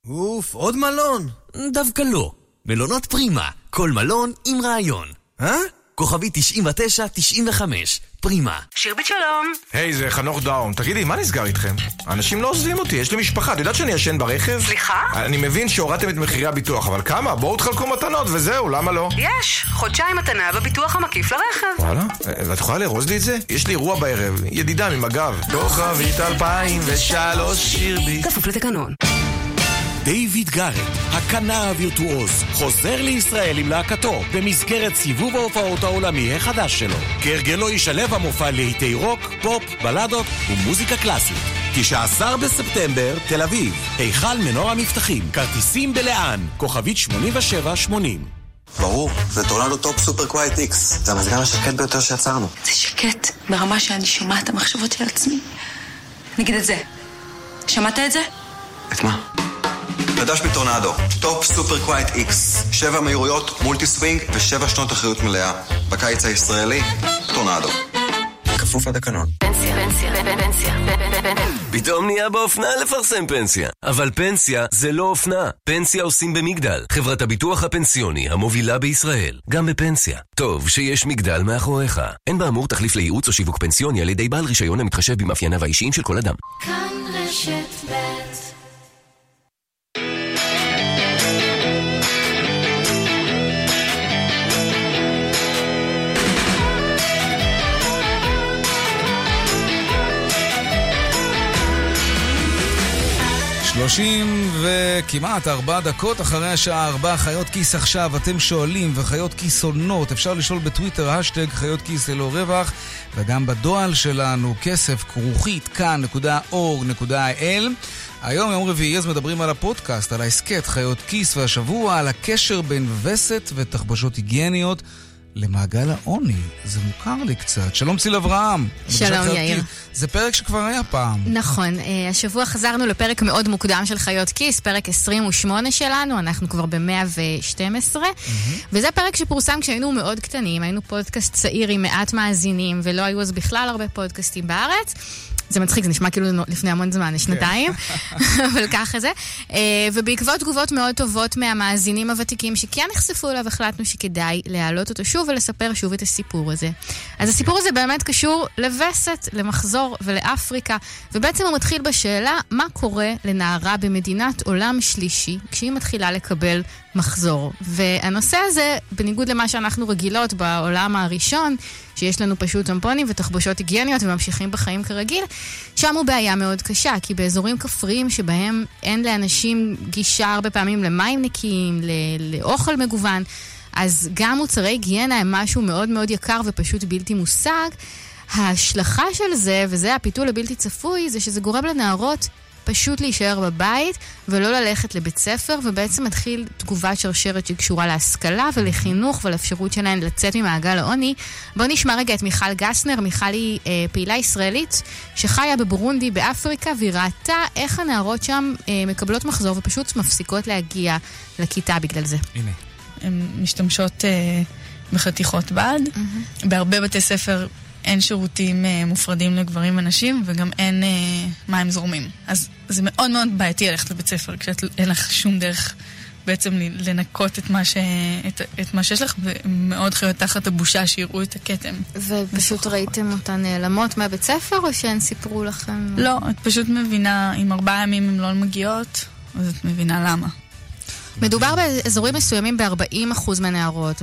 אוף, עוד מלון? דווקא לא. מלונות פרימה, כל מלון עם רעיון. אה? כוכבי 99-95, פרימה. שירבית שלום. היי, זה חנוך דאון. תגידי, מה נסגר איתכם? אנשים לא עוזבים אותי, יש לי משפחה. את יודעת שאני ישן ברכב? סליחה? אני מבין שהורדתם את מחירי הביטוח, אבל כמה? בואו תחלקו מתנות וזהו, למה לא? יש, חודשיים מתנה בביטוח המקיף לרכב. וואלה? ואת יכולה לארוז לי את זה? יש לי אירוע בערב, ידידה ממג"ב. כוכבית 2003 שירבית. כפוף לתקנון. דיוויד גארט, הקנה הווירטואוז, חוזר לישראל עם להקתו במסגרת סיבוב ההופעות העולמי החדש שלו. כהרגלו ישלב המופע להיטי רוק, פופ, בלדות ומוזיקה קלאסית. 19 בספטמבר, תל אביב, היכל מנורה מבטחים, כרטיסים בלאן, כוכבית 8780. ברור, זה טורנדו Top Super Quiet X. זה המזגן השקט ביותר שיצרנו. זה שקט ברמה שאני שומעת את המחשבות של עצמי. נגיד את זה. שמעת את זה? את מה? חדש בטורנדו, Top Super Quiet X, שבע מהירויות, multi swing ושבע שנות אחריות מלאה. בקיץ הישראלי, טורנדו. כפוף לתקנון. פנסיה, פנסיה, פנסיה, פתאום נהיה באופנה לפרסם פנסיה. אבל פנסיה זה לא אופנה. פנסיה עושים במגדל, חברת הביטוח הפנסיוני המובילה בישראל. גם בפנסיה. טוב שיש מגדל מאחוריך. אין באמור תחליף לייעוץ או שיווק פנסיוני על ידי בעל רישיון המתחשב במאפייניו האישיים של כל אדם. כאן רשת ב' שלושים וכמעט ארבע דקות אחרי השעה ארבע, חיות כיס עכשיו, אתם שואלים, וחיות כיס עונות, אפשר לשאול בטוויטר, השטג חיות כיס ללא רווח, וגם בדואל שלנו, כסף כרוכית כאן.org.il. היום, יום רביעי, אז מדברים על הפודקאסט, על ההסכת חיות כיס, והשבוע על הקשר בין וסת ותחבושות היגייניות. למעגל העוני. זה מוכר לי קצת. שלום ציל אברהם. שלום יאיר. זה פרק שכבר היה פעם. נכון. השבוע חזרנו לפרק מאוד מוקדם של חיות כיס, פרק 28 שלנו, אנחנו כבר ב-112, וזה פרק שפורסם כשהיינו מאוד קטנים, היינו פודקאסט צעיר עם מעט מאזינים, ולא היו אז בכלל הרבה פודקאסטים בארץ. זה מצחיק, זה נשמע כאילו לפני המון זמן, שנתיים, (laughs) אבל ככה זה. אה, ובעקבות תגובות מאוד טובות מהמאזינים הוותיקים שכן נחשפו אליו, החלטנו שכדאי להעלות אותו שוב ולספר שוב את הסיפור הזה. אז הסיפור הזה באמת קשור לווסת, למחזור ולאפריקה, ובעצם הוא מתחיל בשאלה מה קורה לנערה במדינת עולם שלישי כשהיא מתחילה לקבל מחזור. והנושא הזה, בניגוד למה שאנחנו רגילות בעולם הראשון, שיש לנו פשוט טמפונים ותחבושות היגייניות וממשיכים בחיים כרגיל, שם הוא בעיה מאוד קשה, כי באזורים כפריים שבהם אין לאנשים גישה הרבה פעמים למים נקיים, לאוכל מגוון, אז גם מוצרי היגיינה הם משהו מאוד מאוד יקר ופשוט בלתי מושג. ההשלכה של זה, וזה הפיתול הבלתי צפוי, זה שזה גורם לנערות פשוט להישאר בבית ולא ללכת לבית ספר, ובעצם מתחיל תגובת שרשרת שקשורה להשכלה ולחינוך ולאפשרות שלהן לצאת ממעגל העוני. בואו נשמע רגע את מיכל גסנר. מיכל היא אה, פעילה ישראלית שחיה בבורונדי באפריקה, והיא ראתה איך הנערות שם אה, מקבלות מחזור ופשוט מפסיקות להגיע לכיתה בגלל זה. הנה. הן משתמשות אה, בחתיכות בד. Mm-hmm. בהרבה בתי ספר אין שירותים אה, מופרדים לגברים ונשים, וגם אין אה, מים זורמים. אז זה מאוד מאוד בעייתי ללכת לבית ספר, כשאין לך שום דרך בעצם לנקות את מה, ש... את, את מה שיש לך, ומאוד חיות תחת הבושה שיראו את הכתם. ופשוט ראיתם אותן נעלמות מהבית ספר, או שהן סיפרו לכם? לא, את פשוט מבינה, אם ארבעה ימים הן לא מגיעות, אז את מבינה למה. מדובר באזורים מסוימים ב-40% מהנערות.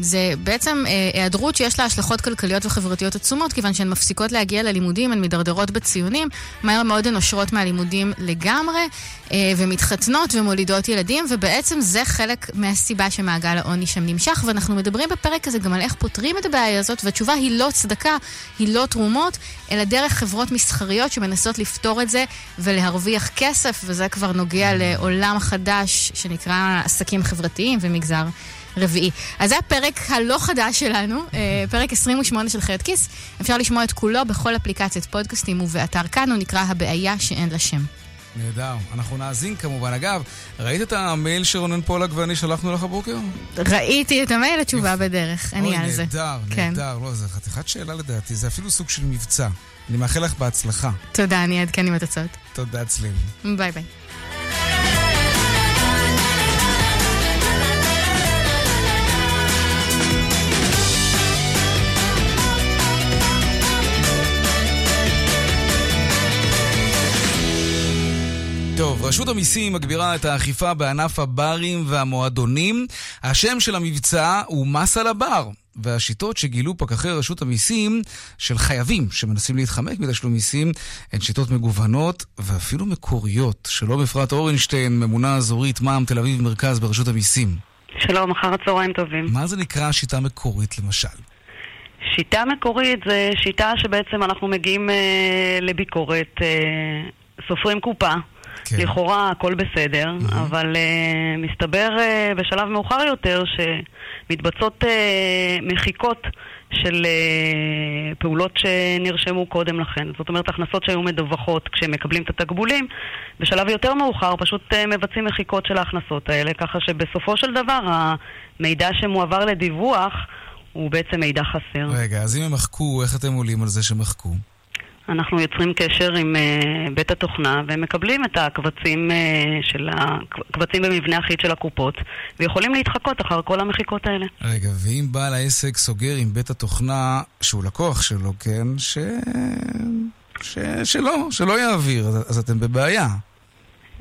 זה בעצם אה, היעדרות שיש לה השלכות כלכליות וחברתיות עצומות, כיוון שהן מפסיקות להגיע ללימודים, הן מידרדרות בציונים, מהר מאוד הן נושרות מהלימודים לגמרי, אה, ומתחתנות ומולידות ילדים, ובעצם זה חלק מהסיבה שמעגל העוני שם נמשך, ואנחנו מדברים בפרק הזה גם על איך פותרים את הבעיה הזאת, והתשובה היא לא צדקה, היא לא תרומות, אלא דרך חברות מסחריות שמנסות לפתור את זה ולהרוויח כסף, וזה כבר נוגע לעולם חדש שנקרא... שנקרא עסקים חברתיים ומגזר רביעי. אז זה הפרק הלא חדש שלנו, אה, פרק 28 של חיות כיס. אפשר לשמוע את כולו בכל אפליקציית פודקאסטים ובאתר כאן, הוא נקרא הבעיה שאין לה שם. נהדר. אנחנו נאזין כמובן. אגב, ראית את המייל שרונן פולק ואני שלחנו לך בבוקר? ראיתי את המייל, התשובה בדרך. אני על זה. אוי, נהדר, כן. נהדר. לא, זה חתיכת שאלה לדעתי. זה אפילו סוג של מבצע. אני מאחל לך בהצלחה. תודה, אני אעדכן עם התוצאות. תודה, צליל. ביי ביי. טוב, רשות המיסים מגבירה את האכיפה בענף הברים והמועדונים. השם של המבצע הוא מס על הבר. והשיטות שגילו פקחי רשות המיסים של חייבים שמנסים להתחמק מתשלום מיסים הן שיטות מגוונות ואפילו מקוריות. שלום אפרת אורנשטיין, ממונה אזורית מע"מ תל אביב מרכז ברשות המיסים. שלום, אחר הצהריים טובים. מה זה נקרא שיטה מקורית למשל? שיטה מקורית זה שיטה שבעצם אנחנו מגיעים אה, לביקורת, אה, סופרים קופה, כן. לכאורה הכל בסדר, mm-hmm. אבל uh, מסתבר uh, בשלב מאוחר יותר שמתבצעות uh, מחיקות של uh, פעולות שנרשמו קודם לכן. זאת אומרת, הכנסות שהיו מדווחות כשהם מקבלים את התקבולים, בשלב יותר מאוחר פשוט uh, מבצעים מחיקות של ההכנסות האלה, ככה שבסופו של דבר המידע שמועבר לדיווח הוא בעצם מידע חסר. רגע, אז אם הם מחקו, איך אתם עולים על זה שמחקו? אנחנו יוצרים קשר עם uh, בית התוכנה ומקבלים את הקבצים, uh, של הקבצים במבנה אחיד של הקופות ויכולים להתחקות אחר כל המחיקות האלה. רגע, ואם בעל העסק סוגר עם בית התוכנה, שהוא לקוח שלו, כן, ש... ש... שלא, שלא יעביר, אז אתם בבעיה.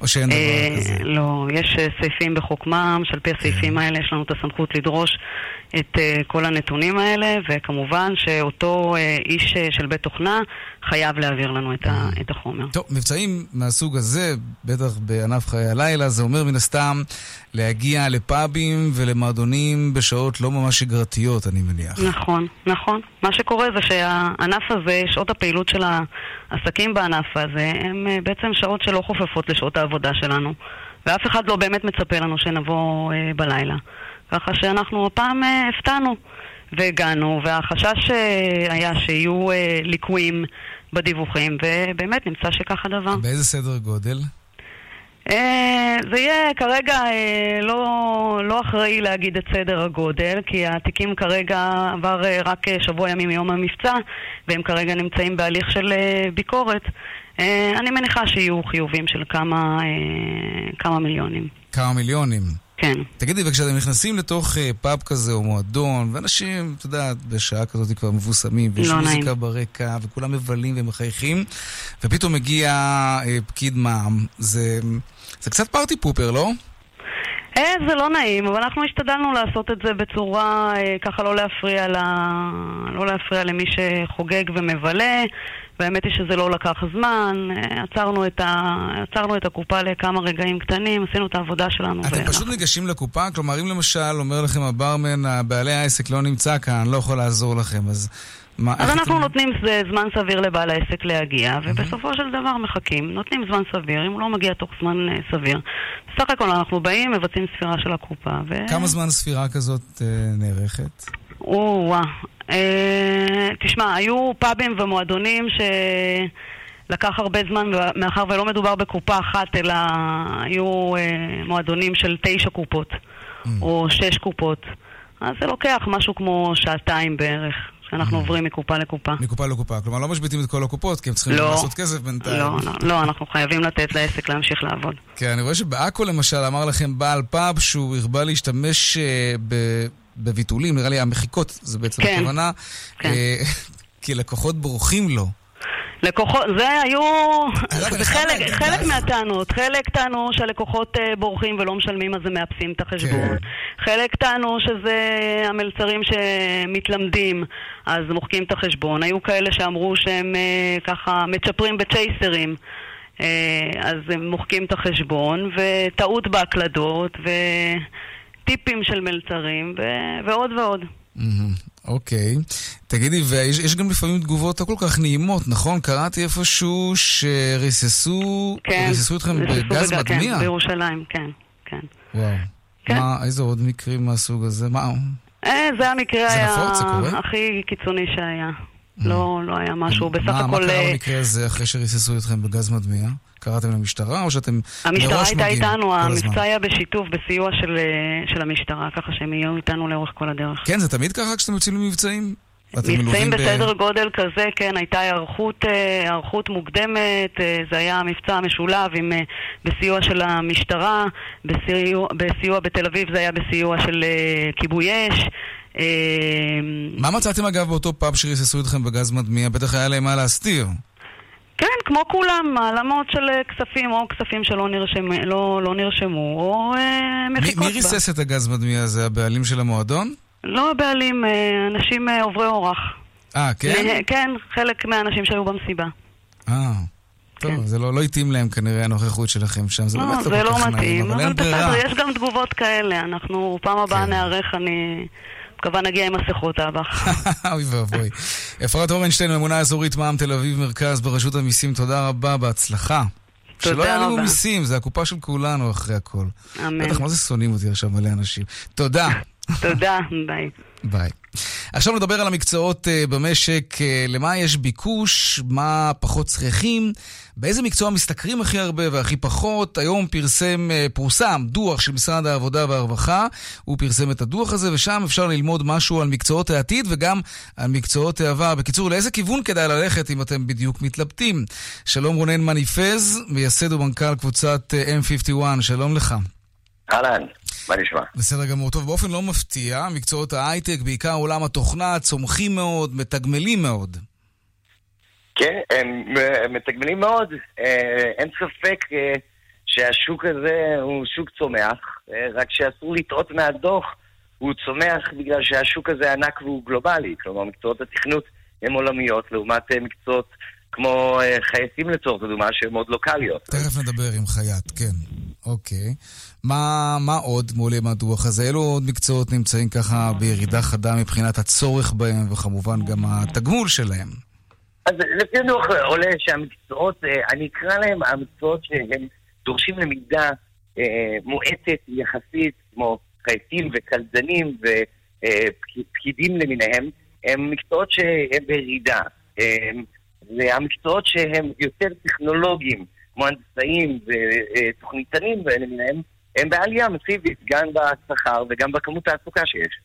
או שאין דבר אה, כזה? לא, יש סעיפים בחוק מע"מ, שעל פי הסעיפים כן. האלה יש לנו את הסמכות לדרוש את uh, כל הנתונים האלה, וכמובן שאותו איש של בית תוכנה חייב להעביר לנו את, ה, החומר. טוב, מבצעים מהסוג הזה, בטח בענף חיי הלילה, זה אומר מן הסתם להגיע לפאבים ולמועדונים בשעות לא ממש שגרתיות, אני מניח. נכון, נכון. מה שקורה זה שהענף הזה, שעות הפעילות של העסקים בענף הזה, הם uh, בעצם שעות שלא חופפות לשעות העבודה שלנו, ואף אחד לא באמת מצפה לנו שנבוא uh, בלילה. ככה שאנחנו הפעם אה, הפתענו והגענו, והחשש אה, היה שיהיו אה, ליקויים בדיווחים, ובאמת נמצא שכך הדבר. באיזה סדר גודל? אה, זה יהיה כרגע אה, לא, לא אחראי להגיד את סדר הגודל, כי התיקים כרגע עבר אה, רק שבוע ימים מיום המבצע, והם כרגע נמצאים בהליך של ביקורת. אני מניחה שיהיו חיובים של כמה, כמה מיליונים. כמה מיליונים. כן. תגידי, וכשאתם נכנסים לתוך אה, פאב כזה או מועדון, ואנשים, אתה יודע, בשעה כזאת כבר מבוסמים, ויש לא מוזיקה נעים. ברקע, וכולם מבלים ומחייכים, ופתאום מגיע אה, פקיד מע"מ, זה, זה קצת פארטי פופר, לא? אה, זה לא נעים, אבל אנחנו השתדלנו לעשות את זה בצורה, אה, ככה לא להפריע, ל... לא להפריע למי שחוגג ומבלה, והאמת היא שזה לא לקח זמן, אה, עצרנו את, ה... עצרנו את הקופה לכמה רגעים קטנים, עשינו את העבודה שלנו. אתם פשוט ניגשים לקופה, כלומר, אם למשל אומר לכם הברמן, הבעלי העסק לא נמצא כאן, לא יכול לעזור לכם, אז מה, אז אנחנו אתם... נותנים זמן סביר לבעל העסק להגיע, ובסופו של דבר מחכים, נותנים זמן סביר, אם הוא לא מגיע תוך זמן אה, סביר. בסך הכל אנחנו באים, מבצעים ספירה של הקופה, ו... כמה זמן ספירה כזאת אה, נערכת? או, וואה. אה, תשמע, היו פאבים ומועדונים שלקח הרבה זמן, מאחר ולא מדובר בקופה אחת, אלא היו אה, מועדונים של תשע קופות, או שש קופות. אז זה לוקח משהו כמו שעתיים בערך, שאנחנו עוברים מקופה לקופה. מקופה לקופה. כלומר, לא משביתים את כל הקופות, כי הם צריכים לא. לעשות כסף בינתיים. לא, לא, לא, אנחנו חייבים לתת לעסק להמשיך לעבוד. כן, אני רואה שבעכו למשל אמר לכם בעל פאב שהוא הרבה להשתמש אה, ב- בביטולים, נראה לי המחיקות, זה בעצם כן. הכוונה, כן. אה, (laughs) כי לקוחות בורחים לו. לקוחות, זה היו, זה חלק, חלק מהטענות. חלק טענו שהלקוחות אה, בורחים ולא משלמים אז הם מאפסים את החשבון. כן. חלק טענו שזה המלצרים שמתלמדים, אז מוחקים את החשבון. היו כאלה שאמרו שהם אה, ככה מצ'פרים בצ'ייסרים. אז הם מוחקים את החשבון, וטעות בהקלדות, וטיפים של מלצרים, ו- ועוד ועוד. אוקיי. תגידי, ויש יש גם לפעמים תגובות לא כל כך נעימות, נכון? קראתי איפשהו שריססו כן. ריססו אתכם בגז בג- מדמיע. כן, בירושלים, כן, כן. וואו. כן. מה, איזה עוד מקרים מהסוג הזה? מה? אה, זה המקרה זה היה נפוץ? זה. הכי קיצוני שהיה. לא, לא היה משהו. בסך מה, מה הכל... קרה אה, במקרה הזה אחרי שריססו אתכם בגז מדמיע? קראתם למשטרה או שאתם המשטרה מראש הייתה מגיעים איתנו, כל הזמן? המבצע היה בשיתוף, בסיוע של, אה, של המשטרה, ככה שהם יהיו איתנו לאורך כל הדרך. כן, זה תמיד ככה כשאתם יוצאים למבצעים? מבצעים מלווים ב- בסדר גודל כזה, כן, הייתה היערכות, אה, היערכות מוקדמת, אה, זה היה מבצע משולב עם, בסיוע של המשטרה, בסיוע, בסיוע בתל אביב זה היה בסיוע של כיבוי אש. מה מצאתם אגב באותו פאב שריססו אתכם בגז מדמיע? בטח היה להם מה להסתיר. כן, כמו כולם, העלמות של אה, כספים, או כספים שלא נרשמו, לא, לא נרשמו או אה, מי, מחיקות מי בה. ריסס את הגז מדמיע הזה? הבעלים של המועדון? לא הבעלים, אה, אנשים אה, עוברי אורח. אה, כן? אה, כן, חלק מהאנשים שהיו במסיבה. אה, טוב, זה לא לא התאים להם כנראה הנוכחות שלכם שם, זה כן. לא, באמת זה לא כל לא כך נעים, אבל אין ברירה. יש גם תגובות כאלה. אנחנו פעם הבאה נערך, אני מקווה נגיע עם מסכות אב"ח. (laughs) אוי ואבוי. אפרת אורנשטיין, ממונה אזורית מע"מ תל אביב מרכז ברשות המיסים, תודה רבה, בהצלחה. תודה שלא יעלו. מיסים, זה הקופה של כולנו אחרי הכל. אמן. בטח, מה זה שונאים אותי עכשיו מלא אנשים. תודה. תודה, ביי. ביי. עכשיו נדבר על המקצועות uh, במשק, uh, למה יש ביקוש, מה פחות צריכים, באיזה מקצוע משתכרים הכי הרבה והכי פחות. היום פרסם, uh, פורסם דוח של משרד העבודה והרווחה, הוא פרסם את הדוח הזה, ושם אפשר ללמוד משהו על מקצועות העתיד וגם על מקצועות העבר. בקיצור, לאיזה כיוון כדאי ללכת אם אתם בדיוק מתלבטים. שלום רונן מניפז, מייסד ומנכ"ל קבוצת uh, M51, שלום לך. אהלן, מה נשמע? בסדר גמור. טוב, באופן לא מפתיע, מקצועות ההייטק, בעיקר עולם התוכנה, צומחים מאוד, מתגמלים מאוד. כן, הם אה, מתגמלים מאוד. אה, אין ספק אה, שהשוק הזה הוא שוק צומח, רק שאסור לטעות מהדוח, הוא צומח בגלל שהשוק הזה ענק והוא גלובלי. כלומר, מקצועות התכנות הן עולמיות, לעומת מקצועות כמו חייטים לצורך הדוגמה, שהן מאוד לוקאליות. תכף נדבר עם חייט, כן. אוקיי. מה, מה עוד מועלה מהדוח הזה? אילו עוד מקצועות נמצאים ככה בירידה חדה מבחינת הצורך בהם, וכמובן גם התגמול שלהם? אז לפי הדוח עולה שהמקצועות, אה, אני אקרא להם המקצועות שהם דורשים למידה אה, מועטת יחסית, כמו חייטים וקלדנים ופקידים למיניהם, הם מקצועות שהם בירידה. אה, זה המקצועות שהם יותר טכנולוגיים, כמו הנדסאים ותוכניתנים למיניהם, הם בעלייה מסיבית, גם בשכר וגם בכמות התעסוקה שיש.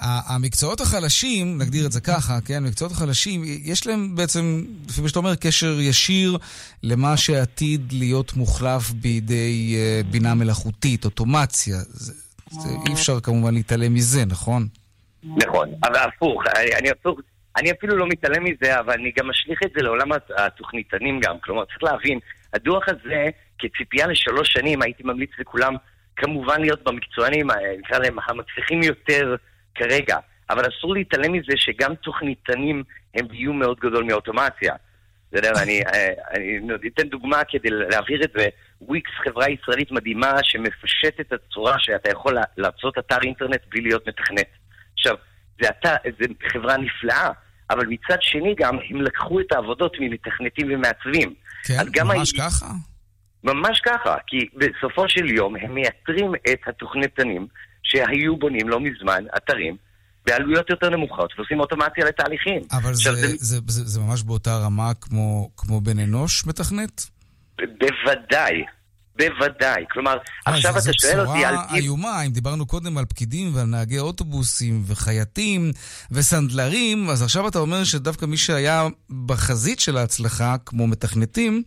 המקצועות החלשים, נגדיר את זה ככה, כן, מקצועות החלשים, יש להם בעצם, לפי מה שאתה אומר, קשר ישיר למה שעתיד להיות מוחלף בידי uh, בינה מלאכותית, אוטומציה. זה, זה, אי אפשר כמובן להתעלם מזה, נכון? נכון, אבל הפוך, אני, אני הפוך, אני אפילו לא מתעלם מזה, אבל אני גם משליך את זה לעולם התוכניתנים גם. כלומר, צריך להבין, הדוח הזה, כציפייה לשלוש שנים, הייתי ממליץ לכולם כמובן להיות במקצוענים, אה, נקרא להם המצליחים יותר כרגע. אבל אסור להתעלם מזה שגם תוכניתנים הם איום מאוד גדול מאוטומציה. בסדר, אני, אה, אני אתן דוגמה כדי להעביר את זה. וויקס חברה ישראלית מדהימה שמפשטת את הצורה שאתה יכול לעשות אתר אינטרנט בלי להיות מתכנת. עכשיו, זה, אתה, זה חברה נפלאה, אבל מצד שני גם הם לקחו את העבודות ממתכנתים ומעצבים. כן, ממש ה... ככה? ממש ככה, כי בסופו של יום הם מייתרים את התוכניתנים שהיו בונים לא מזמן אתרים בעלויות יותר נמוכות ועושים אוטומציה לתהליכים. אבל זה, זה, זה, זה, זה ממש באותה רמה כמו, כמו בן אנוש מתכנת? בוודאי. בוודאי. כלומר, אה, עכשיו אתה שואל אותי על... זו בשורה איומה, אם דיברנו קודם על פקידים ועל נהגי אוטובוסים וחייטים וסנדלרים, אז עכשיו אתה אומר שדווקא מי שהיה בחזית של ההצלחה, כמו מתכנתים,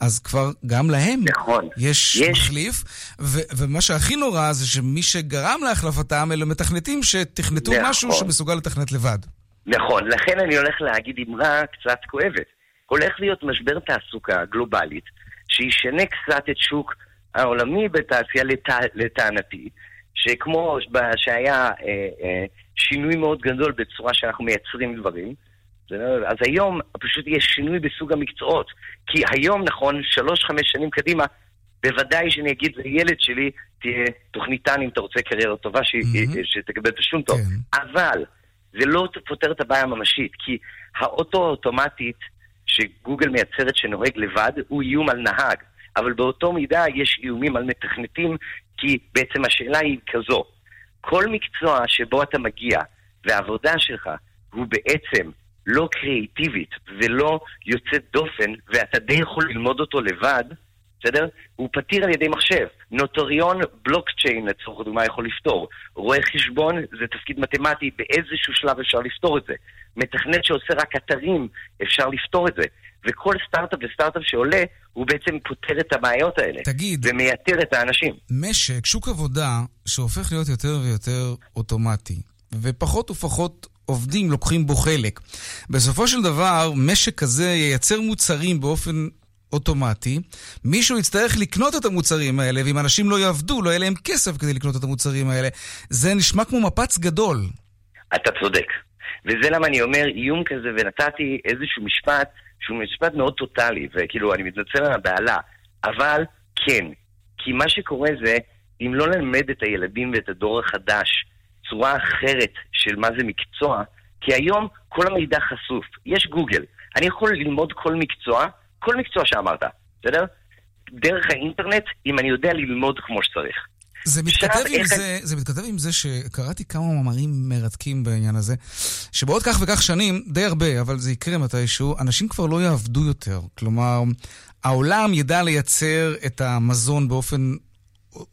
אז כבר גם להם נכון. יש, יש מחליף, ו- ומה שהכי נורא זה שמי שגרם להחלפתם אלה מתכנתים שתכנתו נכון. משהו שמסוגל לתכנת לבד. נכון, לכן אני הולך להגיד אמרה קצת כואבת. הולך להיות משבר תעסוקה גלובלית, שישנה קצת את שוק העולמי בתעשייה לת... לטענתי, שכמו שהיה אה, אה, שינוי מאוד גדול בצורה שאנחנו מייצרים דברים, אז היום פשוט יש שינוי בסוג המקצועות. כי היום, נכון, שלוש-חמש שנים קדימה, בוודאי שאני אגיד לילד שלי, תהיה תוכניתן אם אתה רוצה קריירה טובה, ש... mm-hmm. שתקבל תשלום טוב. כן. אבל זה לא פותר את הבעיה הממשית, כי האוטו אוטומטית שגוגל מייצרת שנוהג לבד, הוא איום על נהג. אבל באותו מידה יש איומים על מתכנתים, כי בעצם השאלה היא כזו, כל מקצוע שבו אתה מגיע, והעבודה שלך הוא בעצם לא קריאיטיבית ולא יוצאת דופן, ואתה די יכול ללמוד אותו לבד, בסדר? הוא פתיר על ידי מחשב. נוטריון בלוקצ'יין לצורך הדוגמה יכול לפתור. רואה חשבון זה תפקיד מתמטי, באיזשהו שלב אפשר לפתור את זה. מתכנת שעושה רק אתרים, אפשר לפתור את זה. וכל סטארט-אפ וסטארט-אפ שעולה, הוא בעצם פותר את הבעיות האלה. תגיד, ומייתר את האנשים. משק, שוק עבודה שהופך להיות יותר ויותר אוטומטי, ופחות ופחות עובדים לוקחים בו חלק. בסופו של דבר, משק כזה ייצר מוצרים באופן אוטומטי, מישהו יצטרך לקנות את המוצרים האלה, ואם אנשים לא יעבדו, לא יהיה להם כסף כדי לקנות את המוצרים האלה. זה נשמע כמו מפץ גדול. אתה צודק. וזה למה אני אומר איום כזה, ונתתי איזשהו משפט שהוא משפט מאוד טוטאלי, וכאילו, אני מתנצל על הבעלה, אבל כן, כי מה שקורה זה, אם לא נלמד את הילדים ואת הדור החדש צורה אחרת של מה זה מקצוע, כי היום כל המידע חשוף. יש גוגל. אני יכול ללמוד כל מקצוע, כל מקצוע שאמרת, בסדר? דרך האינטרנט, אם אני יודע ללמוד כמו שצריך. זה מתכתב, עם זה, זה מתכתב עם זה שקראתי כמה מאמרים מרתקים בעניין הזה, שבעוד כך וכך שנים, די הרבה, אבל זה יקרה מתישהו, אנשים כבר לא יעבדו יותר. כלומר, העולם ידע לייצר את המזון באופן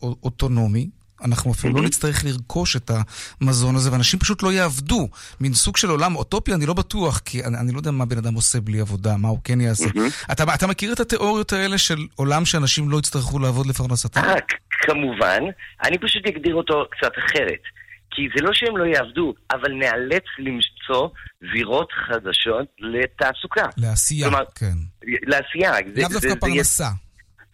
אוטונומי, אנחנו אפילו לא נצטרך לרכוש את המזון הזה, ואנשים פשוט לא יעבדו. מין סוג של עולם אוטופי, אני לא בטוח, כי אני, אני לא יודע מה בן אדם עושה בלי עבודה, מה הוא כן יעשה. אתה, אתה מכיר את התיאוריות האלה של עולם שאנשים לא יצטרכו לעבוד לפרנסתם? אה, כמובן. אני פשוט אגדיר אותו קצת אחרת. כי זה לא שהם לא יעבדו, אבל נאלץ למצוא זירות חדשות לתעסוקה. לעשייה, כלומר, כן. לעשייה. לאו דווקא פרנסה.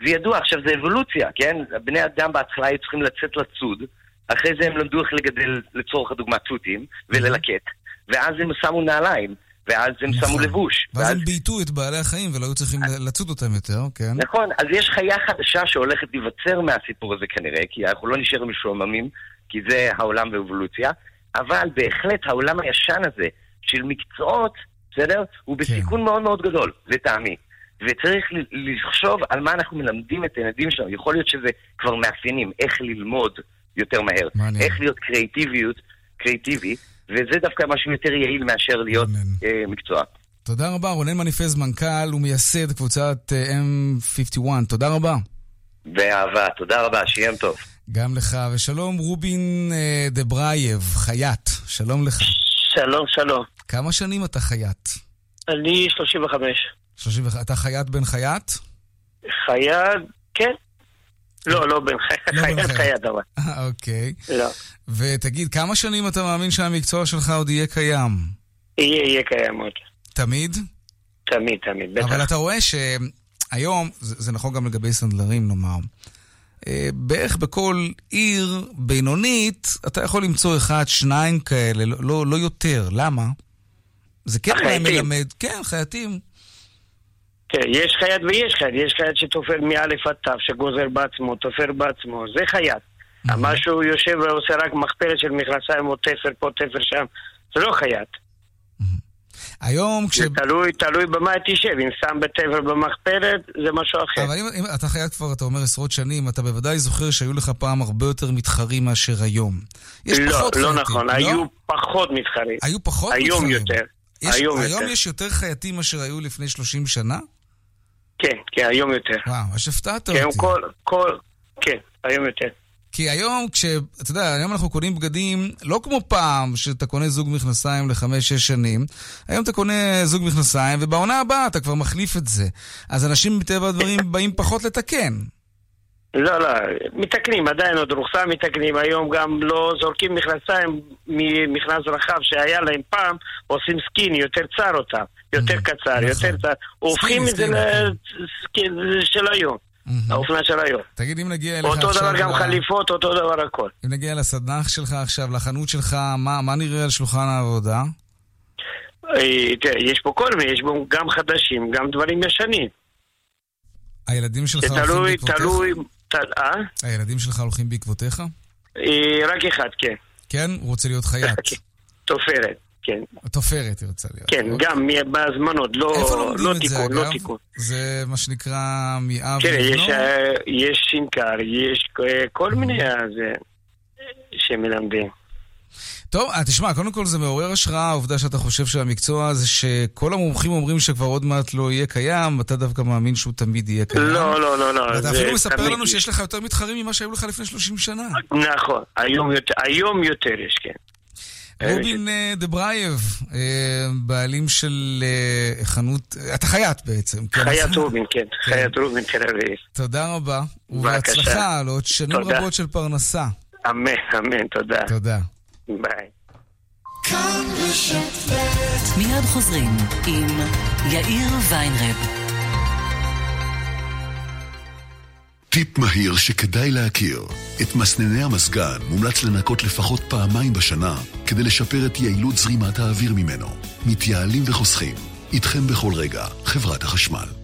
זה... ידוע, עכשיו זה אבולוציה, כן? בני אדם בהתחלה היו צריכים לצאת לצוד, אחרי זה הם למדו איך לגדל לצורך הדוגמה תותים וללקט, ואז הם שמו נעליים. ואז הם נכון. שמו לבוש. ואז, ואז הם בייתו את בעלי החיים ולא היו צריכים לצוד אותם יותר, כן. נכון, אז יש חיה חדשה שהולכת להיווצר מהסיפור הזה כנראה, כי אנחנו לא נשאר משועממים, כי זה העולם ואבולוציה, אבל בהחלט העולם הישן הזה של מקצועות, בסדר? הוא כן. בסיכון כן. מאוד מאוד גדול, לטעמי. וצריך לחשוב על מה אנחנו מלמדים את הילדים שלנו. יכול להיות שזה כבר מאפיינים, איך ללמוד יותר מהר, מעניין. איך להיות קריאיטיביות, קריאיטיבי, וזה דווקא משהו יותר יעיל מאשר להיות אה, מקצוע. תודה רבה, רונן מניפז, מנכ"ל ומייסד קבוצת אה, M51. תודה רבה. באהבה, תודה רבה, שיהיה יום טוב. גם לך, ושלום רובין אה, דברייב, חייט, שלום לך. שלום, שלום. כמה שנים אתה חייט? אני 35. 35. אתה חייט בן חייט? חייט, כן. לא, לא בן חייט, חייט חייט אבל. אה, אוקיי. לא. ותגיד, כמה שנים אתה מאמין שהמקצוע שלך עוד יהיה קיים? יהיה, יהיה קיים עוד. תמיד? תמיד, תמיד, בטח. אבל אתה רואה שהיום, זה, זה נכון גם לגבי סנדלרים נאמר, אה, בערך בכל עיר בינונית, אתה יכול למצוא אחד, שניים כאלה, לא, לא, לא יותר. למה? זה כן מלמד, כן, חייטים. כן, יש חייט ויש חייט. יש חייט שתופר מאלף עד תו, שגוזר בעצמו, תופר בעצמו, זה חייט. מה שהוא יושב ועושה רק מכפלת של מכנסיים או תפר פה, תפר שם, זה לא חייט. היום כש... זה תלוי, תלוי במה תשב, אם שם בתבר במכפלת, זה משהו אחר. אבל אם, אם אתה חייט כבר, אתה אומר עשרות שנים, אתה בוודאי זוכר שהיו לך פעם הרבה יותר מתחרים מאשר היום. יש לא, פחות לא חייטים, נכון, לא? היו פחות מתחרים. היו פחות היום מתחרים. יותר. יש, היום היום יותר. יש יותר חייטים מאשר היו לפני 30 שנה? כן, כן, היום יותר. וואו, ממש הפתעת כן, אותי. כל, כל, כן, היום יותר. כי היום כש... אתה יודע, היום אנחנו קונים בגדים לא כמו פעם, שאתה קונה זוג מכנסיים לחמש-שש שנים. היום אתה קונה זוג מכנסיים, ובעונה הבאה אתה כבר מחליף את זה. אז אנשים מטבע הדברים (laughs) באים פחות לתקן. לא, לא, מתקנים, עדיין עוד רוחסה מתקנים, היום גם לא זורקים מכנסיים ממכנס רחב שהיה להם פעם, עושים סקיני, יותר צר אותם, יותר קצר, יותר צר, הופכים את זה לסקין של היום, האופנה של היום. תגיד, אם נגיע אליך אותו עכשיו... דבר גם חליפות, אותו דבר הכל. אם נגיע לסדנח שלך עכשיו, לחנות שלך, מה, מה נראה על שולחן העבודה? אה, תראה, יש פה כל מיני, יש בו גם חדשים, גם דברים ישנים. הילדים שלך הולכים תלוי, בעקבותיך? תלוי, ת- אה? הילדים שלך הולכים בעקבותיך? אה, רק אחד, כן. כן? הוא רוצה להיות חייט. (laughs) תופרת, כן. תופרת היא רוצה להיות. כן, גם מ- בהזמנות, לא לא תיקון, לא? תיקון. זה מה שנקרא מאב תראה, יש? אה, יש שינקר, יש כל מיני שמלמדים. טוב, אה, תשמע, קודם כל זה מעורר השראה, העובדה שאתה חושב שהמקצוע הזה שכל המומחים אומרים שכבר עוד מעט לא יהיה קיים, אתה דווקא מאמין שהוא תמיד יהיה קיים. לא, לא, לא, לא. ואתה זה אפילו מספר לנו יש. שיש לך יותר מתחרים ממה שהיו לך לפני 30 שנה. נכון, היום יותר- היום יותר יש, כן. רובין אה, דברייב, אה, בעלים של אה, חנות, אתה חייט בעצם. כן? חייט (laughs) רובין, כן. חייט רובין תל אביב. תודה רבה. ובהצלחה לעוד שנים. רבות של פרנסה. אמן, אמן, תודה. תודה. ביי. מיד חוזרים עם יאיר ויינרב. טיפ מהיר שכדאי להכיר. את מסנני המזגן מומלץ לנקות לפחות פעמיים בשנה כדי לשפר את יעילות זרימת האוויר ממנו. מתייעלים וחוסכים. איתכם בכל רגע, חברת החשמל.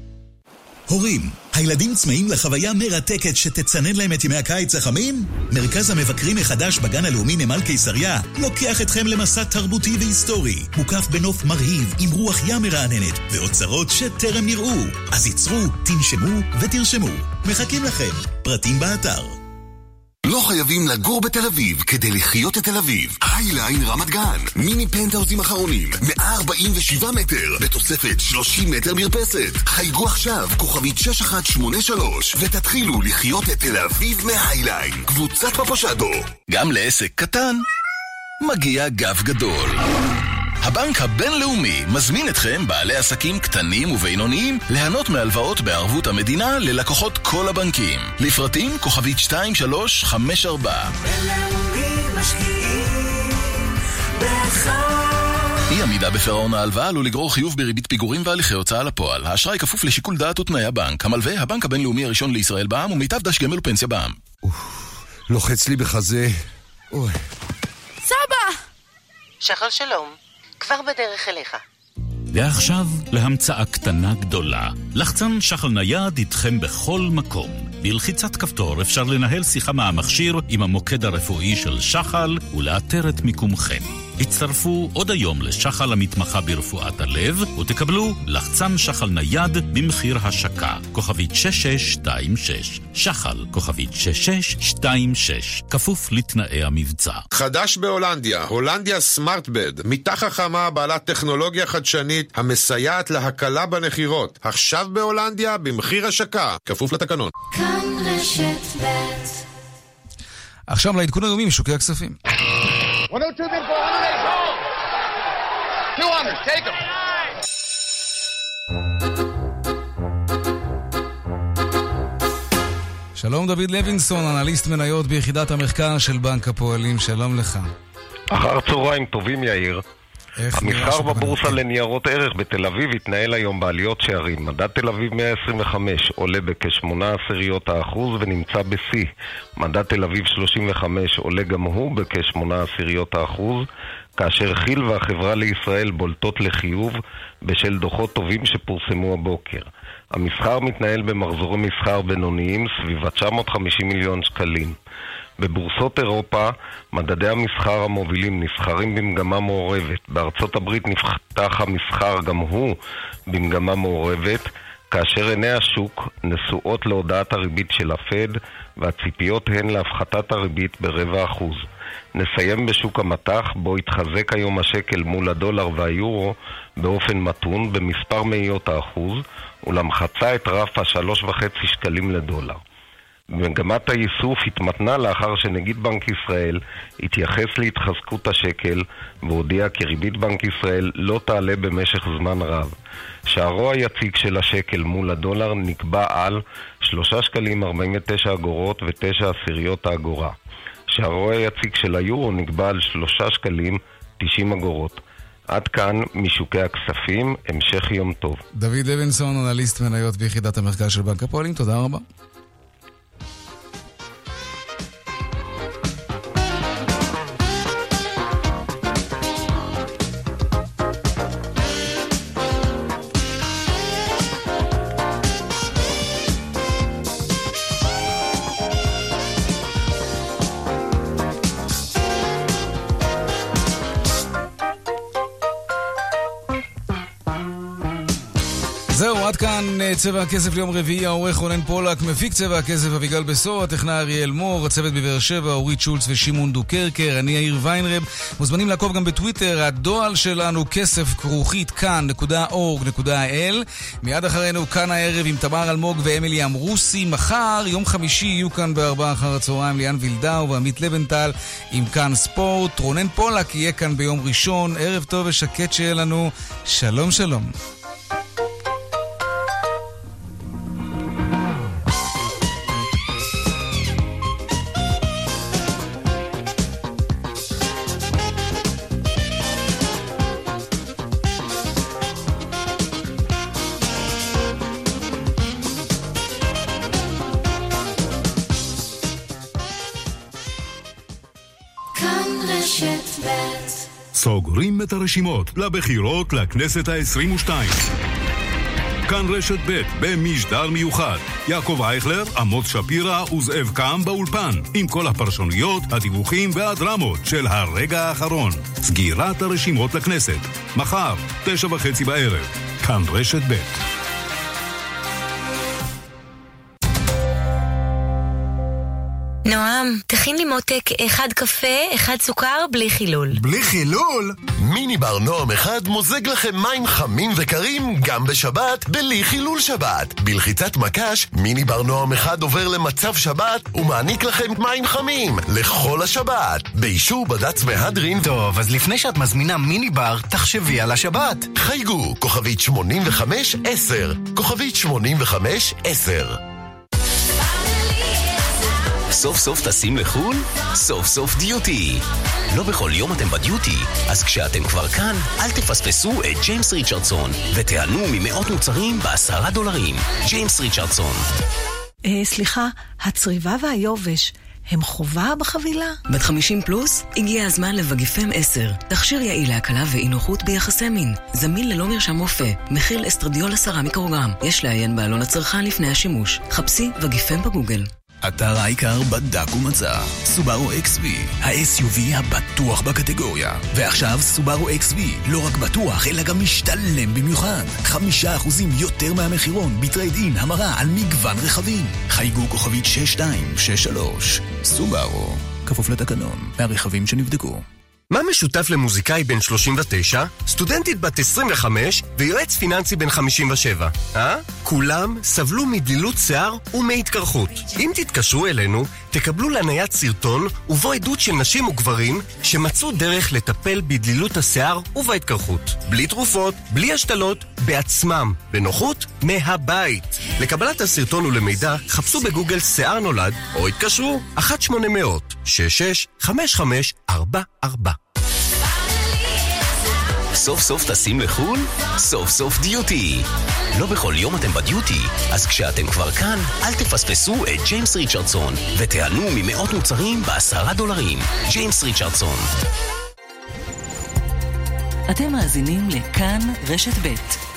הורים, הילדים צמאים לחוויה מרתקת שתצנן להם את ימי הקיץ החמים? מרכז המבקרים החדש בגן הלאומי נמל קיסריה לוקח אתכם למסע תרבותי והיסטורי, מוקף בנוף מרהיב עם רוח ים מרעננת ואוצרות שטרם נראו. אז ייצרו, תנשמו ותרשמו. מחכים לכם. פרטים באתר. לא חייבים לגור בתל אביב כדי לחיות את תל אביב. הייליין רמת גן. מיני פנטהאוזים אחרונים, 147 מטר, בתוספת 30 מטר מרפסת. חייגו עכשיו, כוכבית 6183, ותתחילו לחיות את תל אביב מהייליין. קבוצת פפושדו. גם לעסק קטן, מגיע גב גדול. הבנק הבינלאומי מזמין אתכם, בעלי עסקים קטנים ובינוניים, ליהנות מהלוואות בערבות המדינה ללקוחות כל הבנקים. לפרטים כוכבית 2354. אי עמידה בפירעון ההלוואה עלול לגרור חיוב בריבית פיגורים והליכי הוצאה לפועל. האשראי כפוף לשיקול דעת ותנאי הבנק. המלווה, הבנק הבינלאומי הראשון לישראל בע"מ ומיטב דש גמל ופנסיה בע"מ. לוחץ לי בחזה. אוי. סבא! שחר שלום, כבר בדרך אליך. ועכשיו להמצאה קטנה גדולה. לחצן שחל נייד איתכם בכל מקום. בלחיצת כפתור אפשר לנהל שיחה מהמכשיר עם המוקד הרפואי של שחל ולאתר את מיקומכם. הצטרפו עוד היום לשחל המתמחה ברפואת הלב, ותקבלו לחצן שחל נייד במחיר השקה, כוכבית 6626. שחל, כוכבית 6626, כפוף לתנאי המבצע. חדש בהולנדיה, הולנדיה סמארטבד, מיטה חכמה בעלת טכנולוגיה חדשנית המסייעת להקלה בנחירות. עכשיו בהולנדיה במחיר השקה, כפוף לתקנון. כאן רשת ב' עכשיו לעדכון הלאומי משוקי הכספים. 102 bid for 108. 200, take them. שלום דוד לוינסון, אנליסט מניות ביחידת המחקר של בנק הפועלים, שלום לך. אחר צהריים טובים יאיר. המסחר בבורסה לניירות ערך בתל אביב התנהל היום בעליות שערים. מדד תל אביב 125 עולה בכ-8 עשיריות האחוז ונמצא בשיא. מדד תל אביב 35 עולה גם הוא בכ-8 עשיריות האחוז, כאשר כי"ל והחברה לישראל בולטות לחיוב בשל דוחות טובים שפורסמו הבוקר. המסחר מתנהל במחזורי מסחר בינוניים סביב ה-950 מיליון שקלים. בבורסות אירופה, מדדי המסחר המובילים נסחרים במגמה מעורבת. בארצות הברית נפתח המסחר גם הוא במגמה מעורבת, כאשר עיני השוק נשואות להודעת הריבית של הפד, והציפיות הן להפחתת הריבית ברבע אחוז. נסיים בשוק המטח, בו התחזק היום השקל מול הדולר והיורו באופן מתון במספר מאיות האחוז, אולם חצה את רף השלוש וחצי שקלים לדולר. מגמת האיסוף התמתנה לאחר שנגיד בנק ישראל התייחס להתחזקות השקל והודיע כי ריבית בנק ישראל לא תעלה במשך זמן רב. שערו היציג של השקל מול הדולר נקבע על 3 שקלים 49 אגורות ו-9 עשיריות האגורה. שערו היציג של היורו נקבע על 3 שקלים 90 אגורות. עד כאן משוקי הכספים, המשך יום טוב. דוד לוינסון, אנליסט מניות ביחידת המחקר של בנק הפועלים, תודה רבה. צבע הכסף ליום רביעי, העורך רונן פולק, מפיק צבע הכסף אביגל בשור, הטכנאי אריאל מור, הצוות בבאר שבע, אורית שולץ ושמעון דוקרקר, אני יאיר ויינרב. מוזמנים לעקוב גם בטוויטר, הדואל שלנו כסף כרוכית כאן.org.il. מיד אחרינו כאן הערב עם תמר אלמוג ואמילי אמרוסי. מחר, יום חמישי, יהיו כאן בארבעה אחר הצהריים ליאן וילדאו ועמית לבנטל עם כאן ספורט. רונן פולק יהיה כאן ביום ראשון. ערב טוב ושקט שיהיה לנו. שלום שלום. את הרשימות לבחירות לכנסת ה-22. כאן רשת ב' במשדר מיוחד. יעקב אייכלר, עמוס שפירא וזאב קם באולפן, עם כל הפרשנויות, הדיווחים והדרמות של הרגע האחרון. סגירת הרשימות לכנסת. מחר, תשע וחצי בערב. כאן רשת ב'. נועם, תכין לי מותק אחד קפה, אחד סוכר, בלי חילול. בלי חילול? מיני בר נועם אחד מוזג לכם מים חמים וקרים גם בשבת, בלי חילול שבת. בלחיצת מקש, מיני בר נועם אחד עובר למצב שבת ומעניק לכם מים חמים לכל השבת. באישור בד"ץ מהדרין. טוב, אז לפני שאת מזמינה מיני בר, תחשבי על השבת. חייגו, כוכבית 85-10. כוכבית 85-10. סוף סוף טסים לחו"ל? סוף סוף דיוטי. לא בכל יום אתם בדיוטי, אז כשאתם כבר כאן, אל תפספסו את ג'יימס ריצ'רדסון, ותיהנו ממאות מוצרים בעשרה דולרים. ג'יימס ריצ'רדסון. אה, סליחה, הצריבה והיובש הם חובה בחבילה? בת 50 פלוס? הגיע הזמן לווגיפם 10. תכשיר יעיל להקלה ואי נוחות ביחסי מין. זמין ללא מרשם רופא. מכיל אסטרדיול 10 מיקרוגרם. יש לעיין בעלון הצרכן לפני השימוש. חפשי וגיפם בגוגל. אתר העיקר בדק ומצא. סובארו XV, ה-SUV הבטוח בקטגוריה. ועכשיו סובארו XV, לא רק בטוח, אלא גם משתלם במיוחד. חמישה אחוזים יותר מהמחירון בטרייד אין המרה על מגוון רכבים. חייגו כוכבית 6263. סובארו, כפוף לתקנון, מהרכבים שנבדקו. מה משותף למוזיקאי בן 39, סטודנטית בת 25 ויועץ פיננסי בן 57? אה? כולם סבלו מדלילות שיער ומהתקרחות. אם תתקשרו אלינו, תקבלו לנייד סרטון ובו עדות של נשים וגברים שמצאו דרך לטפל בדלילות השיער ובהתקרחות. בלי תרופות, בלי השתלות, בעצמם, בנוחות, מהבית. לקבלת הסרטון ולמידע, חפשו בגוגל שיער נולד או התקשרו 1-800-66-5544 סוף סוף טסים לחו"ל? סוף סוף דיוטי. לא בכל יום אתם בדיוטי, אז כשאתם כבר כאן, אל תפספסו את ג'יימס ריצ'רדסון, ותיהנו ממאות מוצרים בעשרה דולרים. ג'יימס ריצ'רדסון. אתם מאזינים לכאן רשת ב'